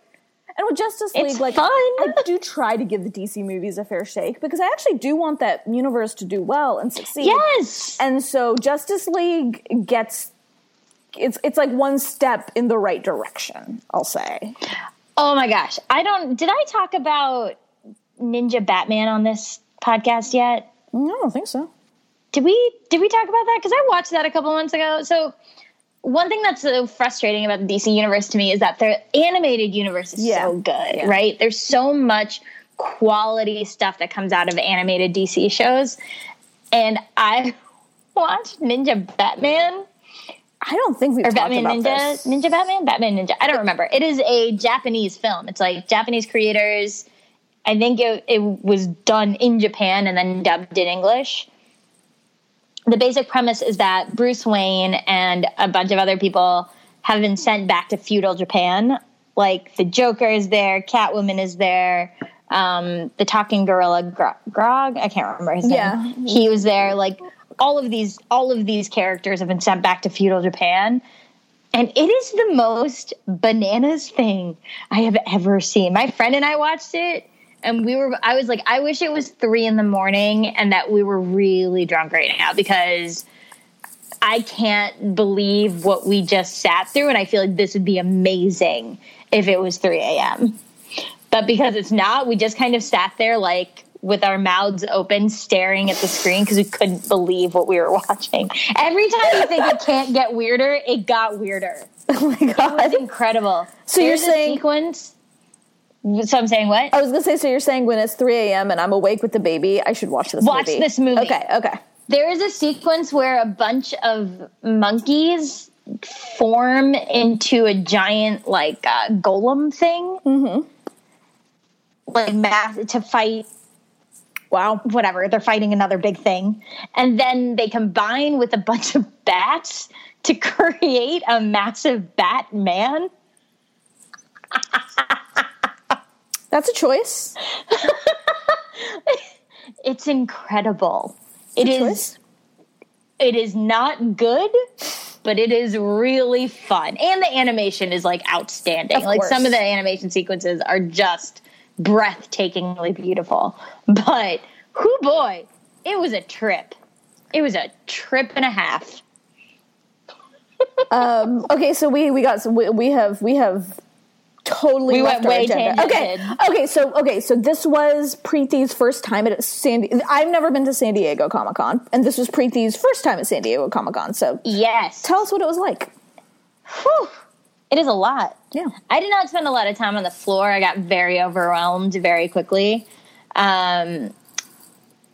Speaker 2: and with Justice League,
Speaker 1: It's
Speaker 2: like,
Speaker 1: fun.
Speaker 2: I do try to give the DC movies a fair shake because I actually do want that universe to do well and succeed.
Speaker 1: Yes.
Speaker 2: and so Justice League gets. It's it's like one step in the right direction. I'll say.
Speaker 1: Oh my gosh, I don't. Did I talk about Ninja Batman on this podcast yet?
Speaker 2: No, I don't think so.
Speaker 1: Did we did we talk about that? Because I watched that a couple months ago. So one thing that's so frustrating about the DC universe to me is that their animated universe is
Speaker 2: Yeah.
Speaker 1: so good,
Speaker 2: Yeah.
Speaker 1: right? There's so much quality stuff that comes out of animated DC shows, and I watched Ninja Batman
Speaker 2: I don't think we've
Speaker 1: or
Speaker 2: talked
Speaker 1: Batman
Speaker 2: about
Speaker 1: Ninja,
Speaker 2: this.
Speaker 1: Ninja Batman, Batman Ninja. I don't remember. It is a Japanese film. It's like Japanese creators. I think it, it was done in Japan and then dubbed in English. The basic premise is that Bruce Wayne and a bunch of other people have been sent back to feudal Japan. Like the Joker is there, Catwoman is there, um, the talking gorilla Gro- Grog. I can't remember his
Speaker 2: Yeah.
Speaker 1: name. He was there. Like all of these, all of these characters have been sent back to feudal Japan, and it is the most bananas thing I have ever seen. My friend and I watched it, and we were. I was like, I wish it was three in the morning and that we were really drunk right now because. I can't believe what we just sat through, and I feel like this would be amazing if it was 3 a.m. But because it's not, we just kind of sat there like with our mouths open, staring at the screen because we couldn't believe what we were watching. Every time you think it can't get weirder, it got weirder.
Speaker 2: Oh my
Speaker 1: It
Speaker 2: god.
Speaker 1: was incredible.
Speaker 2: So you're saying-
Speaker 1: sequence? So I'm saying what?
Speaker 2: I was gonna say, so you're saying when it's 3 a.m. and I'm awake with the baby, I should watch this
Speaker 1: Watch
Speaker 2: movie.
Speaker 1: this movie.
Speaker 2: Okay, okay.
Speaker 1: There is a sequence where a bunch of monkeys form into a giant like uh, golem thing, mm-hmm. like mass to fight.
Speaker 2: Wow.
Speaker 1: Whatever they're fighting another big thing, and then they combine with a bunch of bats to create a massive bat man.
Speaker 2: That's a choice.
Speaker 1: It's incredible. It
Speaker 2: a
Speaker 1: is. it is not good but it is really fun and the animation is like outstanding
Speaker 2: Of
Speaker 1: like some of the animation sequences are just breathtakingly beautiful but whoo boy it was a trip it was a trip and a half
Speaker 2: Um, okay, so we we got some, we, we have we have totally
Speaker 1: We
Speaker 2: left
Speaker 1: went
Speaker 2: our
Speaker 1: way
Speaker 2: agenda. Okay, okay, so okay, so this was Preeti's first time at San. Di- I've never been to San Diego Comic Con, and this was Preeti's first time at San Diego Comic Con. So
Speaker 1: yes
Speaker 2: tell us what it was like.
Speaker 1: Whew. It is a lot
Speaker 2: Yeah.
Speaker 1: I did not spend a lot of time on the floor. I got very overwhelmed very quickly. Um,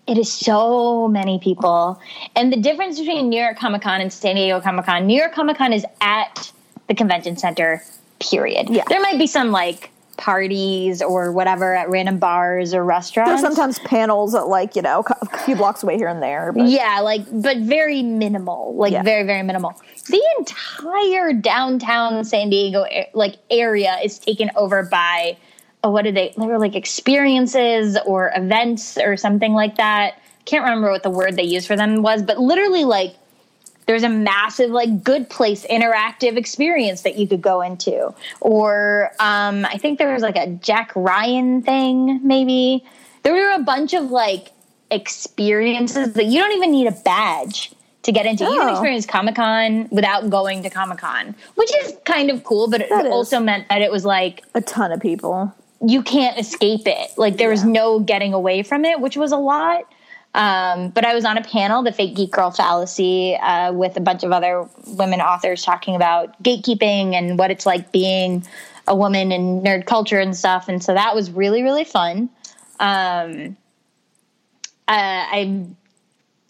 Speaker 1: it is so many people. And the difference between New York Comic Con and San Diego Comic Con, New York Comic Con is at the convention center, period.
Speaker 2: Yeah.
Speaker 1: There might be some like parties or whatever at random bars or restaurants.
Speaker 2: There's sometimes panels at like you know a few blocks away here and there. But
Speaker 1: Yeah, like, but very minimal, like
Speaker 2: Yeah.
Speaker 1: very, very minimal. The entire downtown San Diego like area is taken over by, oh, what did they? They were like experiences or events or something like that. Can't remember what the word they used for them was, but literally like there's a massive like good place interactive experience that you could go into or um, i think there was like a jack ryan thing maybe there were a bunch of like experiences that you don't even need a badge to get into you can
Speaker 2: Oh.
Speaker 1: experience comic-con without going to comic-con which is kind of cool but it
Speaker 2: That is.
Speaker 1: also meant that it was like
Speaker 2: a ton of people.
Speaker 1: you can't escape it. Like there was no getting away from it, which was a lot. Um, but I was on a panel, the fake geek girl fallacy, uh, with a bunch of other women authors talking about gatekeeping and what it's like being a woman in nerd culture and stuff. And so that was really, really fun. Um, uh, I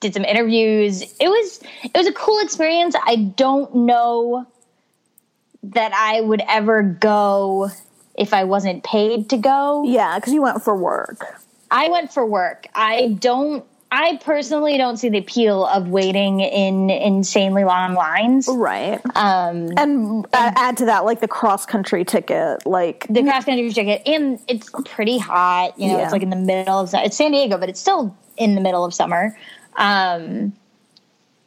Speaker 1: did some interviews. It was it was a cool experience. I don't know that I would ever go if I wasn't paid to go.
Speaker 2: Yeah, because you went for work.
Speaker 1: I went for work. I don't. I personally don't see the appeal of waiting in insanely long lines.
Speaker 2: Right.
Speaker 1: Um,
Speaker 2: And uh, add to that like the cross country ticket, like
Speaker 1: the cross country ticket, and it's pretty hot. You know,
Speaker 2: Yeah.
Speaker 1: it's like in the middle of it's San Diego, but it's still in the middle of summer. Um,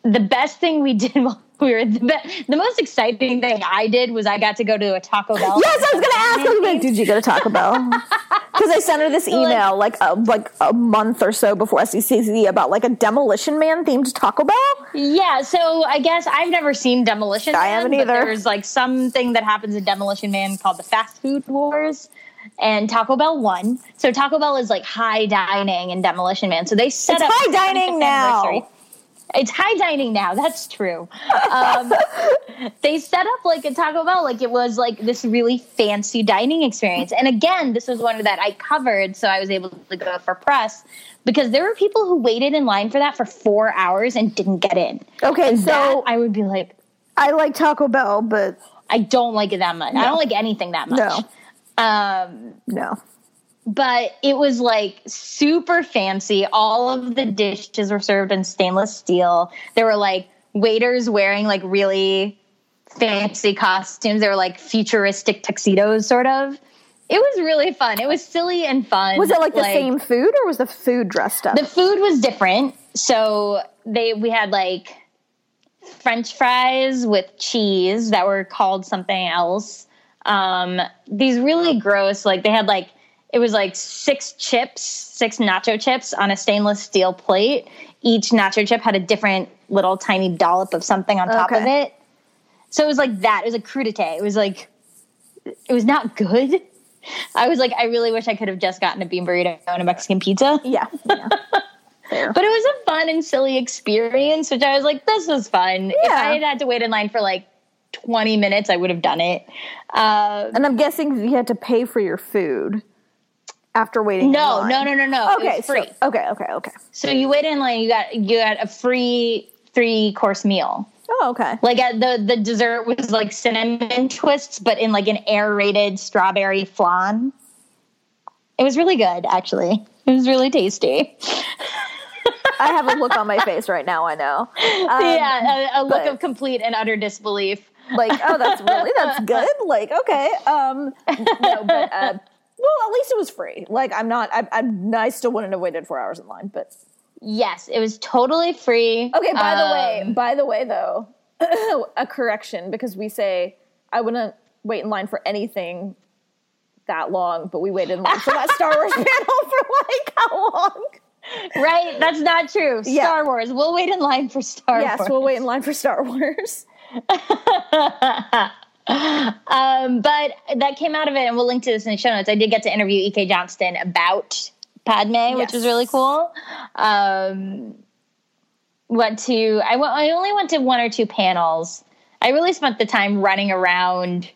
Speaker 1: the best thing we did while we were the, be- the most exciting thing I did was I got to go to a Taco Bell.
Speaker 2: Yes, I was gonna ask. I was like, did you go to Taco Bell? Because I sent her this email like a, like a month or so before SDCC about like a Demolition Man themed Taco Bell.
Speaker 1: Yeah, so I guess I've never seen Demolition
Speaker 2: I
Speaker 1: Man.
Speaker 2: haven't
Speaker 1: but
Speaker 2: either.
Speaker 1: There's like something that happens in Demolition Man called the Fast Food Wars, and Taco Bell won. So Taco Bell is like high dining in Demolition Man. So they set
Speaker 2: It's
Speaker 1: up
Speaker 2: high dining now.
Speaker 1: It's high dining now. That's true. Um, they set up like a Taco Bell, like it was like this really fancy dining experience. And again, this was one that I covered, so I was able to go for press because there were people who waited in line for that for four hours and didn't get in.
Speaker 2: Okay,
Speaker 1: And
Speaker 2: so
Speaker 1: I would be like,
Speaker 2: I like Taco Bell, but
Speaker 1: I don't like it that much. I don't like anything that much.
Speaker 2: no,
Speaker 1: Um,
Speaker 2: no.
Speaker 1: but it was like super fancy. All of the dishes were served in stainless steel. There were like waiters wearing like really fancy costumes. They were like futuristic tuxedos, sort of. It was really fun. It was silly and fun.
Speaker 2: Was it like the same food, or was the food dressed up?
Speaker 1: The food was different. So they we had like French fries with cheese that were called something else. Um, these really gross, like they had like it was like six chips, six nacho chips on a stainless steel plate. Each nacho chip had a different little tiny dollop of something on top of it. So it was like that. It was a crudité. It was like it was not good. I was like, I really wish I could have just gotten a bean burrito and a Mexican pizza.
Speaker 2: Yeah. yeah.
Speaker 1: But it was a fun and silly experience, which I was like, this was fun. If
Speaker 2: Yeah.
Speaker 1: I had had to wait in line for like 20 minutes, I would have done it. Uh,
Speaker 2: and I'm guessing you had to pay for your food after waiting. in
Speaker 1: no, no, no, no, no.
Speaker 2: Okay,
Speaker 1: free.
Speaker 2: So, okay, okay, okay.
Speaker 1: So you wait in line, you got you got a free three course meal.
Speaker 2: Oh, okay.
Speaker 1: Like uh, the the dessert was like cinnamon twists, but in like an aerated strawberry flan. It was really good, actually. It was really tasty.
Speaker 2: I have a look on my face right now. I know. Um,
Speaker 1: yeah, a, a look
Speaker 2: but-
Speaker 1: of complete and utter disbelief.
Speaker 2: Like oh that's really that's good like okay um no but uh well at least it was free like i'm not i, I, I still wouldn't have waited four hours in line but
Speaker 1: Yes, it was totally free.
Speaker 2: okay by the way
Speaker 1: Um,
Speaker 2: by the way though a correction because we say i wouldn't wait in line for anything that long but we waited in line for that star wars panel for like how long
Speaker 1: right? That's not true.
Speaker 2: Yeah.
Speaker 1: Star Wars. We'll wait in line for Star
Speaker 2: yes
Speaker 1: Wars.
Speaker 2: we'll wait in line for star wars
Speaker 1: um, but that came out of it, and we'll link to this in the show notes. I did get to interview E.K. Johnston about Padme, which was really cool. Um, went to I went, I only went to one or two panels. I really spent the time running around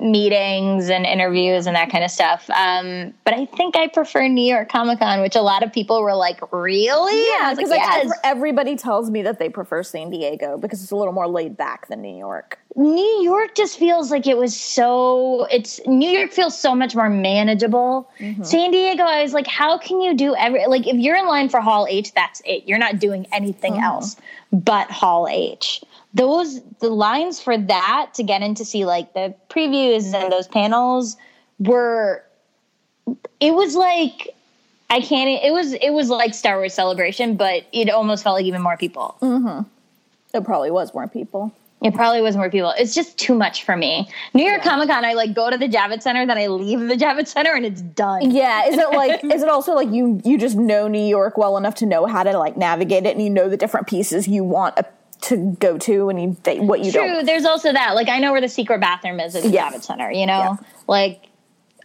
Speaker 1: meetings and interviews and that kind of stuff. Um, but I think I prefer New York Comic Con, which a lot of people were like, "Really?"
Speaker 2: Yeah because
Speaker 1: like, "Yes."
Speaker 2: ev- everybody tells me that they prefer san diego because it's a little more laid back than new york
Speaker 1: New York just feels like it was so it's New York feels so much more manageable. San Diego, I was like, how can you do every like if you're in line for Hall H, that's it. You're not doing anything else but Hall H. Those the lines for that to get in to see like the previews and those panels were it was like I can't it was it was like Star Wars celebration, but it almost felt like even more people. Mm-hmm.
Speaker 2: it probably was more people
Speaker 1: It probably was more people. It's just too much for me. New York Comic Con, I like go to the Javits Center, then I leave the Javits Center, and it's done.
Speaker 2: Yeah, is it like is it also like you you just know New York well enough to know how to like navigate it and you know the different pieces you want a, to go to and you what you
Speaker 1: True.
Speaker 2: don't.
Speaker 1: There's also that. Like I know where the secret bathroom is at the
Speaker 2: Yeah.
Speaker 1: Javits Center. You know,
Speaker 2: Yeah.
Speaker 1: like.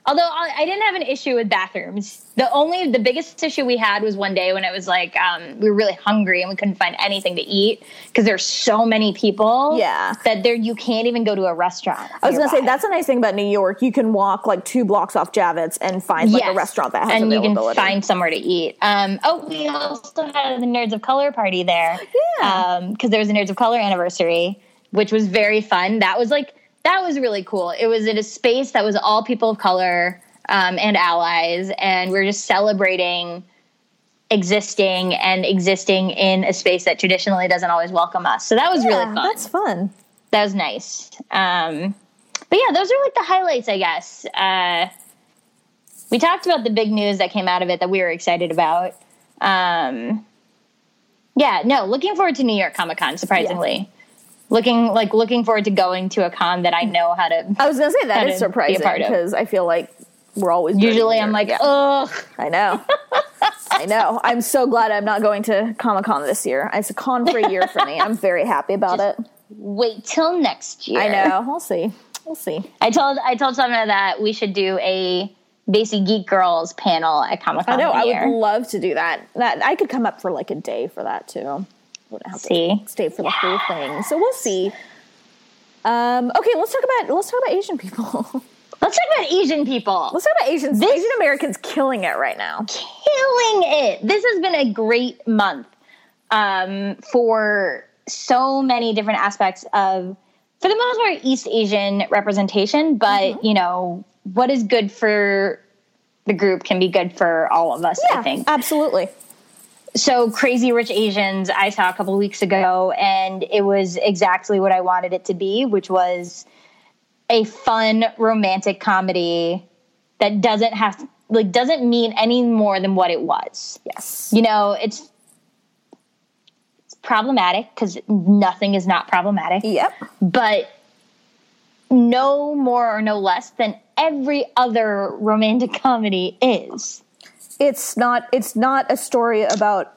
Speaker 1: Although I I didn't have an issue with bathrooms, the only the biggest issue we had was one day when it was like um, we were really hungry and we couldn't find anything to eat because there's so many people.
Speaker 2: Yeah.
Speaker 1: that there you can't even go to a restaurant.
Speaker 2: I was gonna say that's a nice thing about New York. You can walk like two blocks off Javits and find like a restaurant that has
Speaker 1: and you can find somewhere to eat. Um, oh, we also had the Nerds of Color party there.
Speaker 2: Yeah.
Speaker 1: because there was a Nerds of Color anniversary, which was very fun. That was like that was really cool. It was in a space that was all people of color um, and allies, and we are just celebrating existing and existing in a space that traditionally doesn't always welcome us. So that was really
Speaker 2: yeah,
Speaker 1: fun
Speaker 2: that's fun.
Speaker 1: that was nice. Um, but yeah, those are like the highlights, I guess. Uh, we talked about the big news that came out of it that we were excited about. Um, yeah, no, looking forward to New York Comic Con. Surprisingly, looking like looking forward to going to a con that I know how to.
Speaker 2: I was gonna say that is
Speaker 1: of be a
Speaker 2: surprising because I feel like we're always
Speaker 1: Usually, I'm like,
Speaker 2: Yeah.
Speaker 1: ugh.
Speaker 2: I know. I know. I'm so glad I'm not going to Comic Con this year. It's a con free year for me. I'm very happy about it.
Speaker 1: Wait till next year.
Speaker 2: I know. We'll see. We'll see.
Speaker 1: I told I told Summer that we should do a Desi Geek Girls panel at Comic Con.
Speaker 2: I know. I would love to do that. That I could come up for like a day for that too. Have
Speaker 1: See?
Speaker 2: to stay for the whole thing. So we'll see. Um, okay, let's talk about let's talk about Asian people.
Speaker 1: Let's talk about Asian people.
Speaker 2: let's talk about Asians.
Speaker 1: This-
Speaker 2: Asian Americans killing it right now.
Speaker 1: killing it. This has been a great month um, for so many different aspects of, for the most part, East Asian representation. But you know, what is good for the group can be good for all of us. I think
Speaker 2: absolutely.
Speaker 1: So. Crazy Rich Asians I saw a couple weeks ago, and it was exactly what I wanted it to be, which was a fun romantic comedy that doesn't have like doesn't mean any more than what it was
Speaker 2: Yes.
Speaker 1: you know it's it's problematic because nothing is not problematic
Speaker 2: Yep.
Speaker 1: but no more or no less than every other romantic comedy is
Speaker 2: It's not. It's not a story about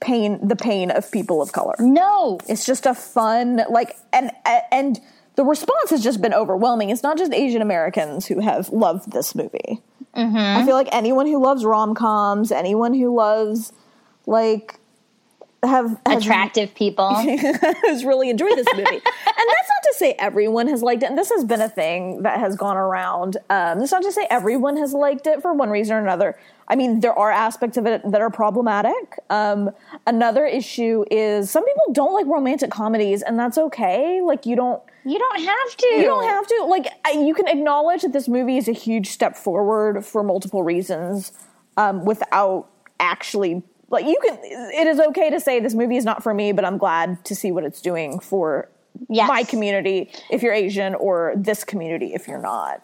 Speaker 2: pain. The pain of people of color.
Speaker 1: no
Speaker 2: It's just a fun like and and the response has just been overwhelming. It's not just Asian Americans who have loved this movie.
Speaker 1: Mm-hmm.
Speaker 2: I feel like anyone who loves rom coms, anyone who loves like have has,
Speaker 1: Attractive people.
Speaker 2: has really enjoyed this movie. and that's not to say everyone has liked it. And this has been a thing that has gone around. Um, that's not to say everyone has liked it for one reason or another. I mean, there are aspects of it that are problematic. Um, another issue is some people don't like romantic comedies, and that's okay. Like, you don't.
Speaker 1: You don't have to.
Speaker 2: You don't have to. Like, I, you can acknowledge that this movie is a huge step forward for multiple reasons um, without actually. Like, you can. It is okay to say this movie is not for me, but I'm glad to see what it's doing for
Speaker 1: Yes.
Speaker 2: my community if you're Asian or this community if you're not.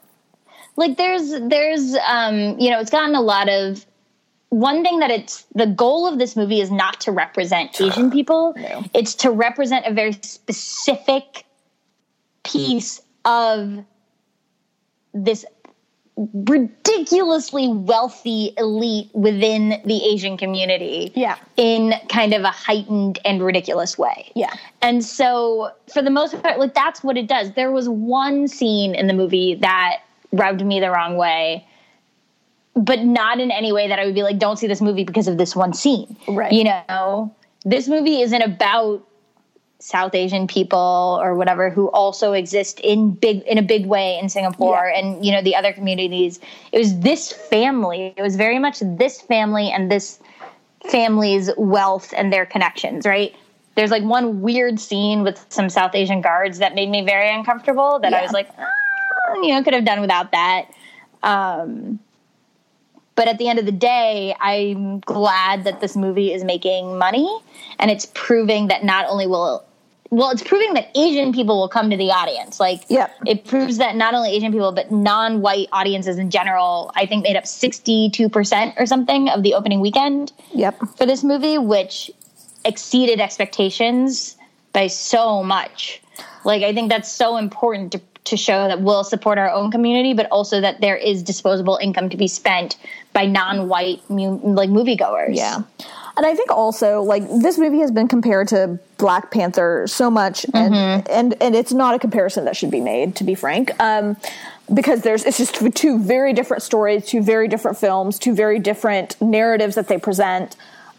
Speaker 1: Like there's there's um you know it's gotten a lot of one thing that it's the goal of this movie is not to represent asian people
Speaker 2: No.
Speaker 1: it's to represent a very specific piece of this ridiculously wealthy elite within the asian community
Speaker 2: Yeah.
Speaker 1: in kind of a heightened and ridiculous way
Speaker 2: Yeah.
Speaker 1: and so, for the most part, like that's what it does. There was one scene in the movie that rubbed me the wrong way, but not in any way that I would be like, don't see this movie because of this one scene.
Speaker 2: Right.
Speaker 1: You know, this movie isn't about South Asian people or whatever who also exist in big in a big way in Singapore
Speaker 2: Yeah.
Speaker 1: and you know the other communities. It was this family. It was very much this family and this family's wealth and their connections, right? There's like one weird scene with some South Asian guards that made me very uncomfortable that I was like, ah, you know, could have done without that. Um, but at the end of the day, I'm glad that this movie is making money and it's proving that not only will well, it's proving that Asian people will come to the audience. Like,
Speaker 2: Yep.
Speaker 1: it proves that not only Asian people, but non white audiences in general, I think made up 62% or something of the opening weekend
Speaker 2: Yep.
Speaker 1: for this movie, which exceeded expectations by so much. Like, I think that's so important to, to show that we'll support our own community, but also that there is disposable income to be spent by non-white mu- like moviegoers.
Speaker 2: Yeah. And I think also like this movie has been compared to Black Panther so much and and and it's not a comparison that should be made to be frank. Um because there's it's just two very different stories, two very different films, two very different narratives that they present.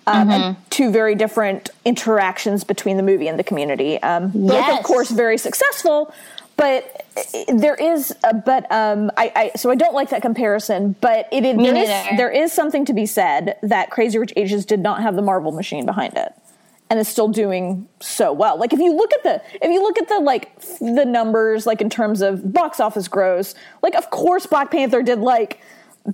Speaker 2: Um, and two very different interactions between the movie and the community. Um, both,
Speaker 1: Yes.
Speaker 2: of course, very successful, but there is. A, but um, I, I so I don't like that comparison. But it, it there is there is something to be said that Crazy Rich Asians did not have the Marvel machine behind it, and is still doing so well. Like if you look at the if you look at the like the numbers, like in terms of box office gross, like of course Black Panther did like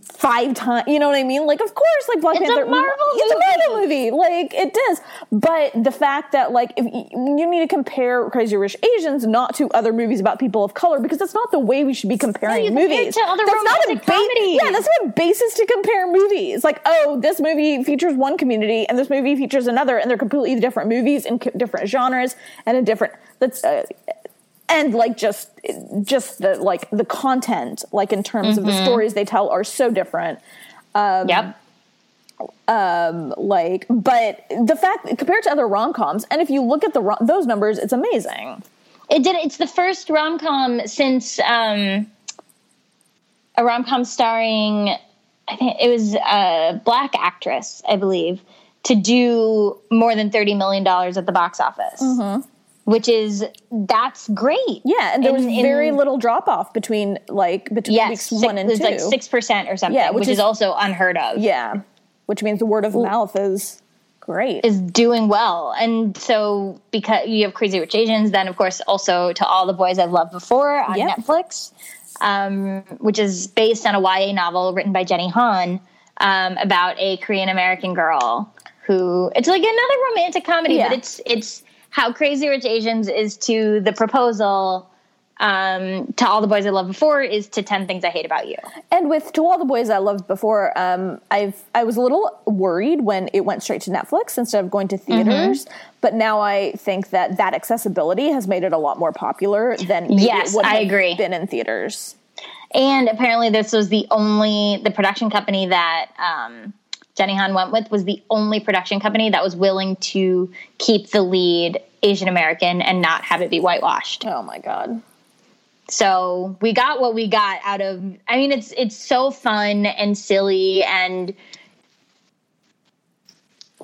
Speaker 2: five times. You know what I mean? Like of course, like Black
Speaker 1: It's a
Speaker 2: Panther.
Speaker 1: Marvel
Speaker 2: It's a. Marvel movie. Like it does. But the fact that like if you need to compare Crazy Rich Asians not to other movies about people of color because that's not the way we should be comparing movies.
Speaker 1: to other
Speaker 2: that's not a
Speaker 1: comedies.
Speaker 2: Yeah, that's not a basis to compare movies. Like, oh, this movie features one community and this movie features another, and they're completely different movies in different genres and in different. That's. Uh, and like just just the like the content like in terms of
Speaker 1: Mm-hmm.
Speaker 2: the stories they tell are so different Um,
Speaker 1: Yep.
Speaker 2: like but the fact compared to other rom-coms and if you look at the rom- those numbers it's amazing
Speaker 1: It did. It's the first rom com since um, a rom com starring, I think it was a black actress, I believe, to do more than thirty million dollars at the box office, which is that's great.
Speaker 2: Yeah and there was
Speaker 1: In- in-
Speaker 2: very little drop off between like between
Speaker 1: Yes,
Speaker 2: weeks
Speaker 1: six,
Speaker 2: one and
Speaker 1: was
Speaker 2: two
Speaker 1: like six percent or something,
Speaker 2: Yeah, which
Speaker 1: which, is,
Speaker 2: is-
Speaker 1: also unheard of.
Speaker 2: yeah which means the word of mouth is great
Speaker 1: is doing well. And so because you have Crazy Rich Asians, then of course also to all the boys I've loved before on
Speaker 2: Yeah.
Speaker 1: Netflix, um, which is based on a YA novel written by Jenny Han um, about a Korean American girl who it's like another romantic comedy,
Speaker 2: Yeah.
Speaker 1: but it's it's how Crazy Rich Asians is to the proposal. Um, to all the boys I loved before is to 10 things I hate about you.
Speaker 2: And with To All the Boys I Loved Before, um, I've I was a little worried when it went straight to Netflix instead of going to theaters.
Speaker 1: Mm-hmm.
Speaker 2: But now I think that that accessibility has made it a lot more popular than maybe
Speaker 1: Yes,
Speaker 2: it would
Speaker 1: I agree.
Speaker 2: been in theaters.
Speaker 1: And apparently, this was the only the production company that um, Jenny Han went with was the only production company that was willing to keep the lead Asian American and not have it be whitewashed.
Speaker 2: Oh my god!
Speaker 1: so we got what we got out of i mean it's it's so fun and silly and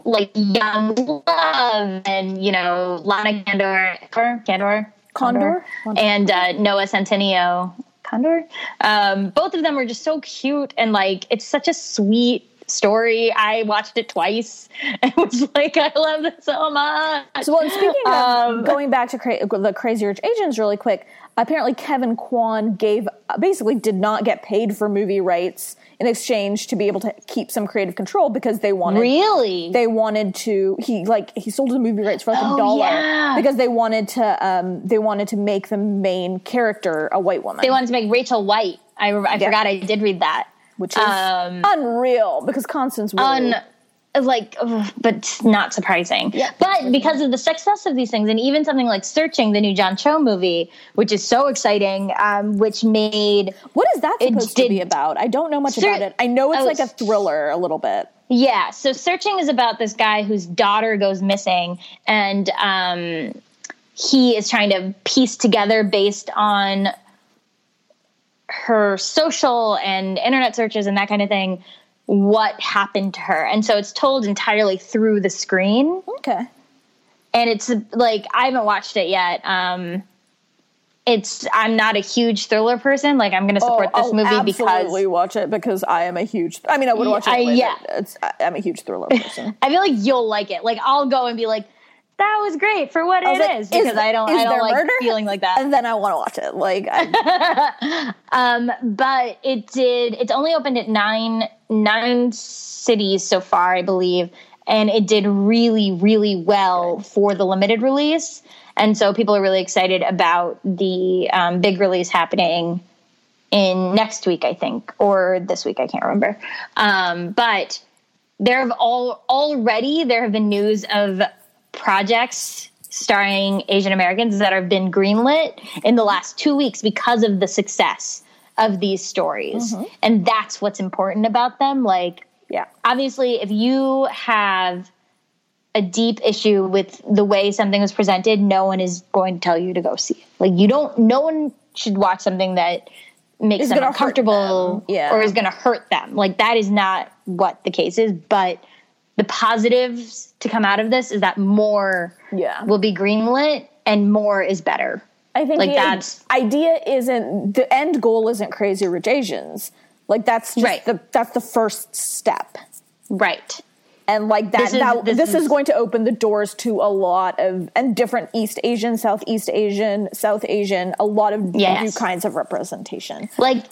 Speaker 1: like young love and you know lana Condor, Condor,
Speaker 2: Condor,
Speaker 1: and uh, Noah Centineo, Condor. Um, both of them were just so cute and like it's such a sweet story. I watched it twice and was like, I love this so much.
Speaker 2: So, well, speaking of
Speaker 1: Um,
Speaker 2: going back to cra- the Crazy Rich Asians really quick, apparently Kevin Kwan gave basically did not get paid for movie rights in exchange to be able to keep some creative control because they wanted
Speaker 1: Really?
Speaker 2: they wanted to he like he sold the movie rights for like a
Speaker 1: Oh,
Speaker 2: dollar
Speaker 1: yeah.
Speaker 2: because they wanted to um they wanted to make the main character a white woman
Speaker 1: they wanted to make Rachel White. I, I
Speaker 2: Yeah.
Speaker 1: forgot I did read that.
Speaker 2: Which is
Speaker 1: um,
Speaker 2: unreal because Constance Wu
Speaker 1: Un, like, but not surprising.
Speaker 2: Yeah.
Speaker 1: But because of the success of these things, and even something like Searching, the new John Cho movie, which is so exciting, um, which made
Speaker 2: what is that supposed to be about I don't know much
Speaker 1: Ser-
Speaker 2: about it I know it's
Speaker 1: oh,
Speaker 2: like a thriller a little bit
Speaker 1: Yeah, so searching is about this guy whose daughter goes missing, and um, he is trying to piece together based on her social and internet searches and that kind of thing what happened to her. And so it's told entirely through the screen,
Speaker 2: okay
Speaker 1: and it's like I haven't watched it yet. Um, it's I'm not a huge thriller person. Like I'm going to support this
Speaker 2: Oh, I'll
Speaker 1: movie because
Speaker 2: absolutely watch it because I am a huge. I mean, I would watch it.
Speaker 1: I- yeah.
Speaker 2: it's, I'm a huge thriller person.
Speaker 1: I feel like you'll like it. Like I'll go and be like, "That was great for what it
Speaker 2: like,
Speaker 1: is," because I don't,
Speaker 2: is
Speaker 1: I don't like
Speaker 2: murder?
Speaker 1: feeling like that.
Speaker 2: and then I want to watch it. Like,
Speaker 1: Um, but it did. It's only opened at nine nine cities so far, I believe, and it did really, really well for the limited release. And so people are really excited about the um, big release happening in next week, I think, or this week. I can't remember. Um, but there have all already there have been news of projects starring Asian Americans that have been greenlit in the last two weeks because of the success of these stories, and that's what's important about them. Like,
Speaker 2: yeah,
Speaker 1: obviously, if you have a deep issue with the way something was presented, no one is going to tell you to go see it. Like, you don't. No one should watch something that makes them uncomfortable
Speaker 2: them. Yeah.
Speaker 1: or is going to hurt them. Like that is not what the case is. But the positives to come out of this is that more
Speaker 2: Yeah.
Speaker 1: will be greenlit and more is better.
Speaker 2: I think
Speaker 1: Like,
Speaker 2: the
Speaker 1: that's-
Speaker 2: idea isn't the end goal isn't crazy rich Asians. Like that's just
Speaker 1: Right.
Speaker 2: the that's the first step.
Speaker 1: Right.
Speaker 2: And like that,
Speaker 1: This is-
Speaker 2: that
Speaker 1: this
Speaker 2: this, is,
Speaker 1: is-
Speaker 2: going to open the doors to a lot of and different East Asian, Southeast Asian, South Asian, a lot of
Speaker 1: Yes.
Speaker 2: new kinds of representation.
Speaker 1: Like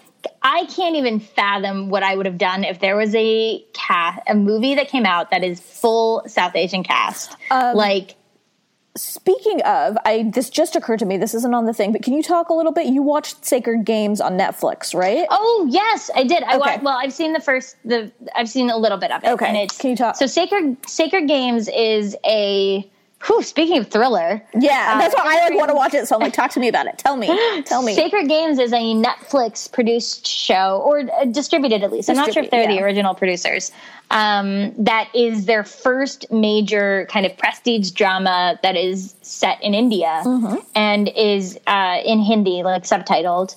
Speaker 1: I can't even fathom what I would have done if there was a cast, a movie that came out that is full South Asian cast.
Speaker 2: Um,
Speaker 1: like
Speaker 2: Speaking of, I this just occurred to me. This isn't on the thing, but can you talk a little bit? You watched Sacred Games on Netflix, right?
Speaker 1: Oh yes, I did. I
Speaker 2: Okay.
Speaker 1: wa- well, I've seen the first the I've seen a little bit of it.
Speaker 2: Okay.
Speaker 1: and it's
Speaker 2: Can you talk-
Speaker 1: So Sacred Sacred Games is a. Whew, speaking of thriller,
Speaker 2: Yeah,
Speaker 1: uh,
Speaker 2: that's why I like want to watch it. So I'm like, talk to me about it. Tell me, tell me.
Speaker 1: Sacred Games is a Netflix produced show, or uh, distributed at least. I'm not sure if they're
Speaker 2: Distribute,
Speaker 1: the original producers. Um, that is their first major kind of prestige drama that is set in India
Speaker 2: Mm-hmm.
Speaker 1: and is uh, in Hindi, like subtitled.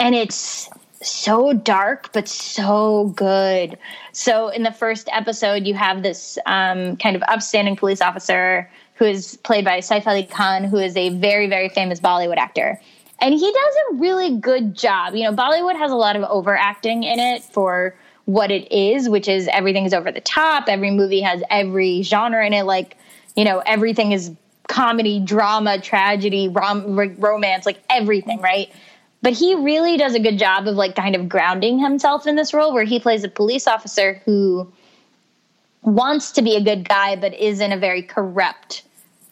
Speaker 1: And it's so dark, but so good. So in the first episode, you have this um, kind of upstanding police officer who is played by Saif Ali Khan, who is a very, very famous Bollywood actor. And he does a really good job. You know, Bollywood has a lot of overacting in it for what it is, which is everything is over the top. Every movie has every genre in it. Like, you know, everything is comedy, drama, tragedy, rom- romance, like everything, right? But he really does a good job of like kind of grounding himself in this role where he plays a police officer who wants to be a good guy but is in a very corrupt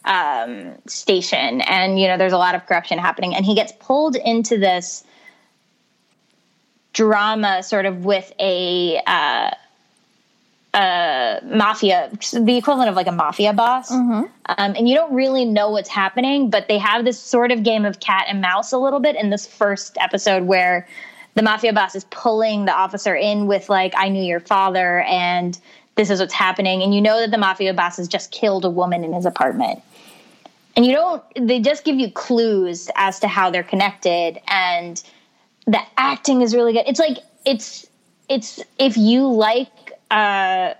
Speaker 1: um, station. And you know there's a lot of corruption happening. And he gets pulled into this drama sort of with a uh, uh, mafia the equivalent of like a mafia boss. Um, and you don't really know what's happening but they have this sort of game of cat and mouse a little bit in this first episode where the mafia boss is pulling the officer in with like i knew your father and this is what's happening and you know that the mafia boss has just killed a woman in his apartment. And you don't they just give you clues as to how they're connected and the acting is really good. It's like it's it's if you like uh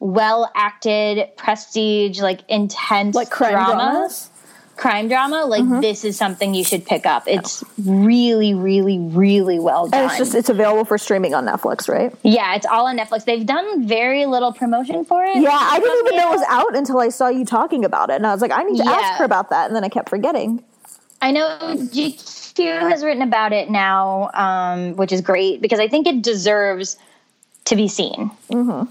Speaker 1: well acted prestige like intense
Speaker 2: Like crime
Speaker 1: drama
Speaker 2: dramas?
Speaker 1: crime drama like
Speaker 2: Mm-hmm.
Speaker 1: this is something you should pick up it's really really really well done
Speaker 2: And it's just it's available for streaming on Netflix, right?
Speaker 1: yeah it's all on netflix they've done very little promotion for it
Speaker 2: Yeah, I didn't even know it was out until I saw you talking about it, and I was like, I need to
Speaker 1: Yeah.
Speaker 2: ask her about that, and then I kept forgetting.
Speaker 1: I know GQ has written about it now, um, which is great because I think it deserves to be seen. Mm-hmm.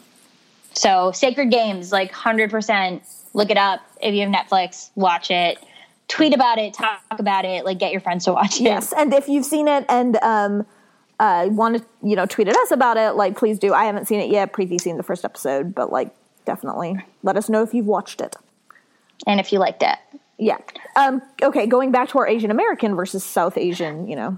Speaker 1: So, Sacred Games, like 100%, look it up. If you have Netflix, watch it. Tweet about it, talk about it, like get your friends to watch it.
Speaker 2: Yes, and if you've seen it and um, uh, want to, you know, tweet at us about it, like please do. I haven't seen it yet. Preeti's seen the first episode, but like definitely let us know if you've watched it.
Speaker 1: And if you liked it.
Speaker 2: Yeah. Um, okay, going back to our Asian American versus South Asian, you know.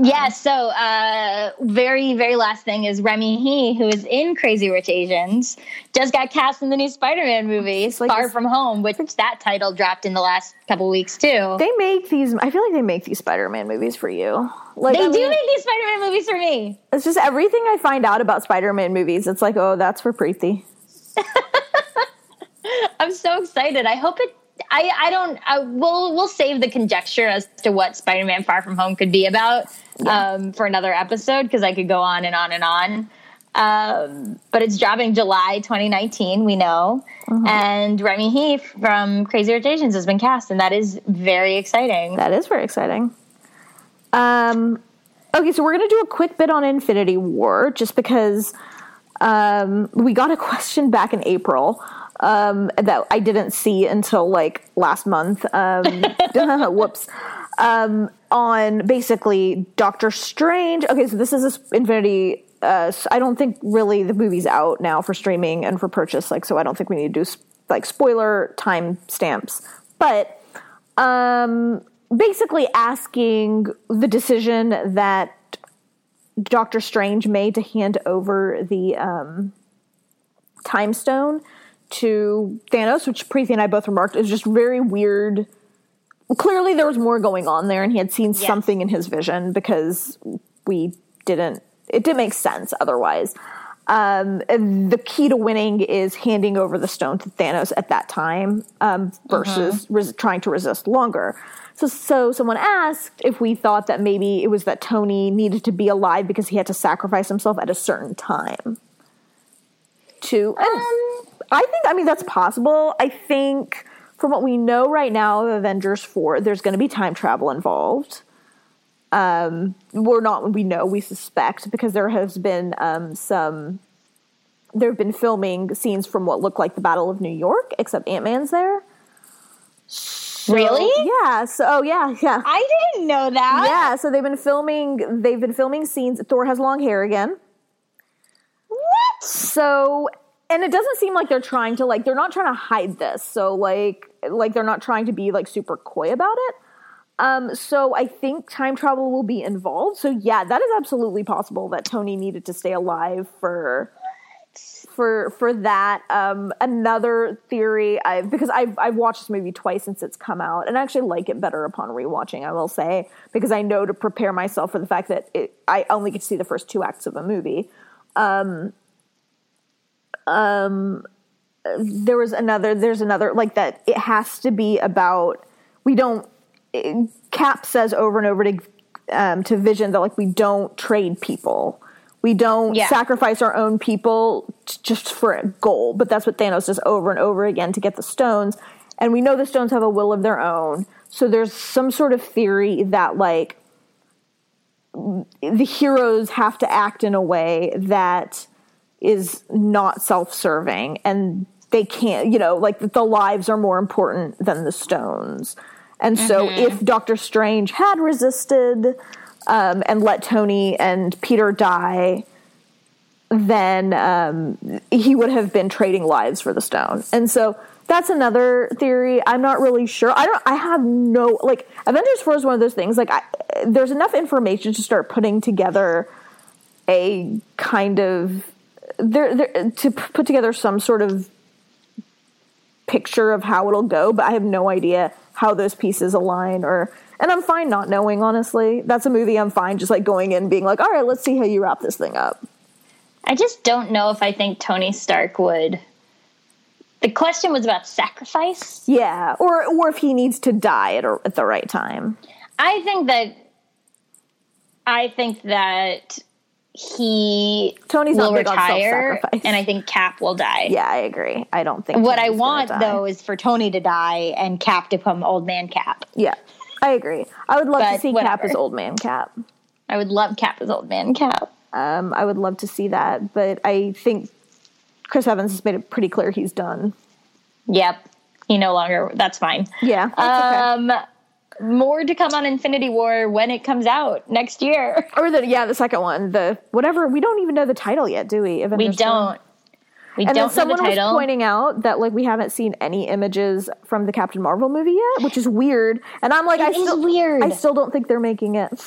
Speaker 1: Yeah, so uh, very, very last thing is Remy Hii, who is in Crazy Rich Asians, just got cast in the new Spider-Man movie,
Speaker 2: like
Speaker 1: Far From Home, which that title dropped in the last couple weeks too.
Speaker 2: They make these. I feel like they make these Spider-Man movies for you. Like
Speaker 1: They
Speaker 2: I
Speaker 1: do
Speaker 2: mean,
Speaker 1: make these Spider-Man movies for me.
Speaker 2: It's just everything I find out about Spider-Man movies. It's like, oh, that's for Preeti.
Speaker 1: I'm so excited. I hope it. I I don't. I, we'll we'll save the conjecture as to what Spider-Man Far From Home could be about um, for another episode because I could go on and on and on. Um, but it's dropping July 2019. We know, and Remy Hii from Crazy Rich Asians has been cast, and that is very exciting.
Speaker 2: That is very exciting. Um, okay, so we're going to do a quick bit on Infinity War just because um, we got a question back in April um, that I didn't see until like last month. Um, whoops. Um, on basically Doctor Strange. Okay, so this is this Infinity. Uh, I don't think really the movie's out now for streaming and for purchase. Like, so I don't think we need to do like spoiler time stamps. But um, basically asking the decision that Doctor Strange made to hand over the um, Time Stone to Thanos, which Preeti and I both remarked is just very weird. Clearly, there was more going on there, and he had seen something in his vision because we didn't. It didn't make sense otherwise. Um, the key to winning is handing over the stone to Thanos at that time um, versus res- trying to resist longer. So, so someone asked if we thought that maybe it was that Tony needed to be alive because he had to sacrifice himself at a certain time. To and I think I mean that's possible. I think from what we know right now of Avengers four, there's going to be time travel involved. Um, we're not. We know. We suspect because there has been um, some. There have been filming scenes from what looked like the Battle of New York, except Ant Man's there. So-
Speaker 1: Really?
Speaker 2: Yeah. So oh yeah, yeah.
Speaker 1: I didn't know that.
Speaker 2: Yeah, so they've been filming. They've been filming scenes. Thor has long hair again.
Speaker 1: What?
Speaker 2: So, and it doesn't seem like they're trying to like. They're not trying to hide this. So, like, like they're not trying to be like super coy about it. Um, so I think time travel will be involved. So yeah, that is absolutely possible that Tony needed to stay alive for for for that. Um, another theory, I because I've I've watched this movie twice since it's come out, and I actually like it better upon rewatching. I will say because I know to prepare myself for the fact that it, I only get to see the first two acts of a movie. Um, um, there was another. There's another like that. It has to be about. We don't. it- Cap says over and over to um, to Vision that like we don't trade people. We don't
Speaker 1: Yeah.
Speaker 2: sacrifice our own people t- just for a goal. But that's what Thanos does over and over again to get the stones. And we know the stones have a will of their own. So there's some sort of theory that like the heroes have to act in a way that is not self-serving and they can't you know like the lives are more important than the stones. And so if doctor strange had resisted um, and let tony and peter die then um, he would have been trading lives for the stone. And so that's another theory. I'm not really sure. I don't i have no like avengers 4 is one of those things like I, there's enough information to start putting together a kind of there, there to put together some sort of picture of how it'll go, but I have no idea how those pieces align or and I'm fine not knowing, honestly. That's a movie I'm fine just like going in being like, all right, let's see how you wrap this thing up.
Speaker 1: I just don't know if I think Tony Stark would. The question was about sacrifice.
Speaker 2: Yeah, or or if he needs to die at, a, at the right time.
Speaker 1: I think that. I think that he
Speaker 2: Tony's
Speaker 1: will retire, and I think Cap will die.
Speaker 2: Yeah, I agree. I don't think
Speaker 1: What I
Speaker 2: Tony's gonna
Speaker 1: want though is for Tony to die and Cap to become old man Cap.
Speaker 2: Yeah, I agree. I would love to see Cap as old man Cap.
Speaker 1: I would love Cap as old man Cap.
Speaker 2: Um, I would love to see that, but I think Chris Evans has made it pretty clear he's done.
Speaker 1: Yep, he no longer. That's fine.
Speaker 2: Yeah, that's okay.
Speaker 1: More to come on Infinity War when it comes out next year.
Speaker 2: Or the yeah, the second one, the whatever. We don't even know the title yet, do we?
Speaker 1: We
Speaker 2: Avengers four?
Speaker 1: don't. We
Speaker 2: And
Speaker 1: don't know
Speaker 2: someone
Speaker 1: the
Speaker 2: was pointing out that like we haven't seen any images from the Captain Marvel movie yet, which is weird. And I'm like, I
Speaker 1: It is
Speaker 2: still
Speaker 1: weird.
Speaker 2: I still don't think they're making it.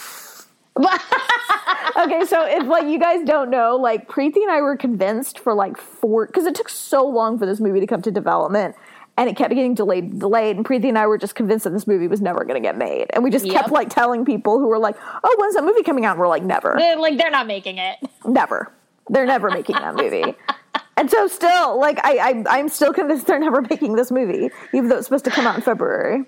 Speaker 2: okay, so if like you guys don't know, like Preeti and I were convinced for like four because it took so long for this movie to come to development. And it kept getting delayed, and delayed, and Preeti and I were just convinced that this movie was never going to get made. And we just kept like telling people who were like, "Oh, when's that movie coming out?" And we're like, "Never."
Speaker 1: They're like they're not making it.
Speaker 2: Never. They're never making that movie. And so still, like I, I I'm still convinced they're never making this movie, even though it's supposed to come out in February.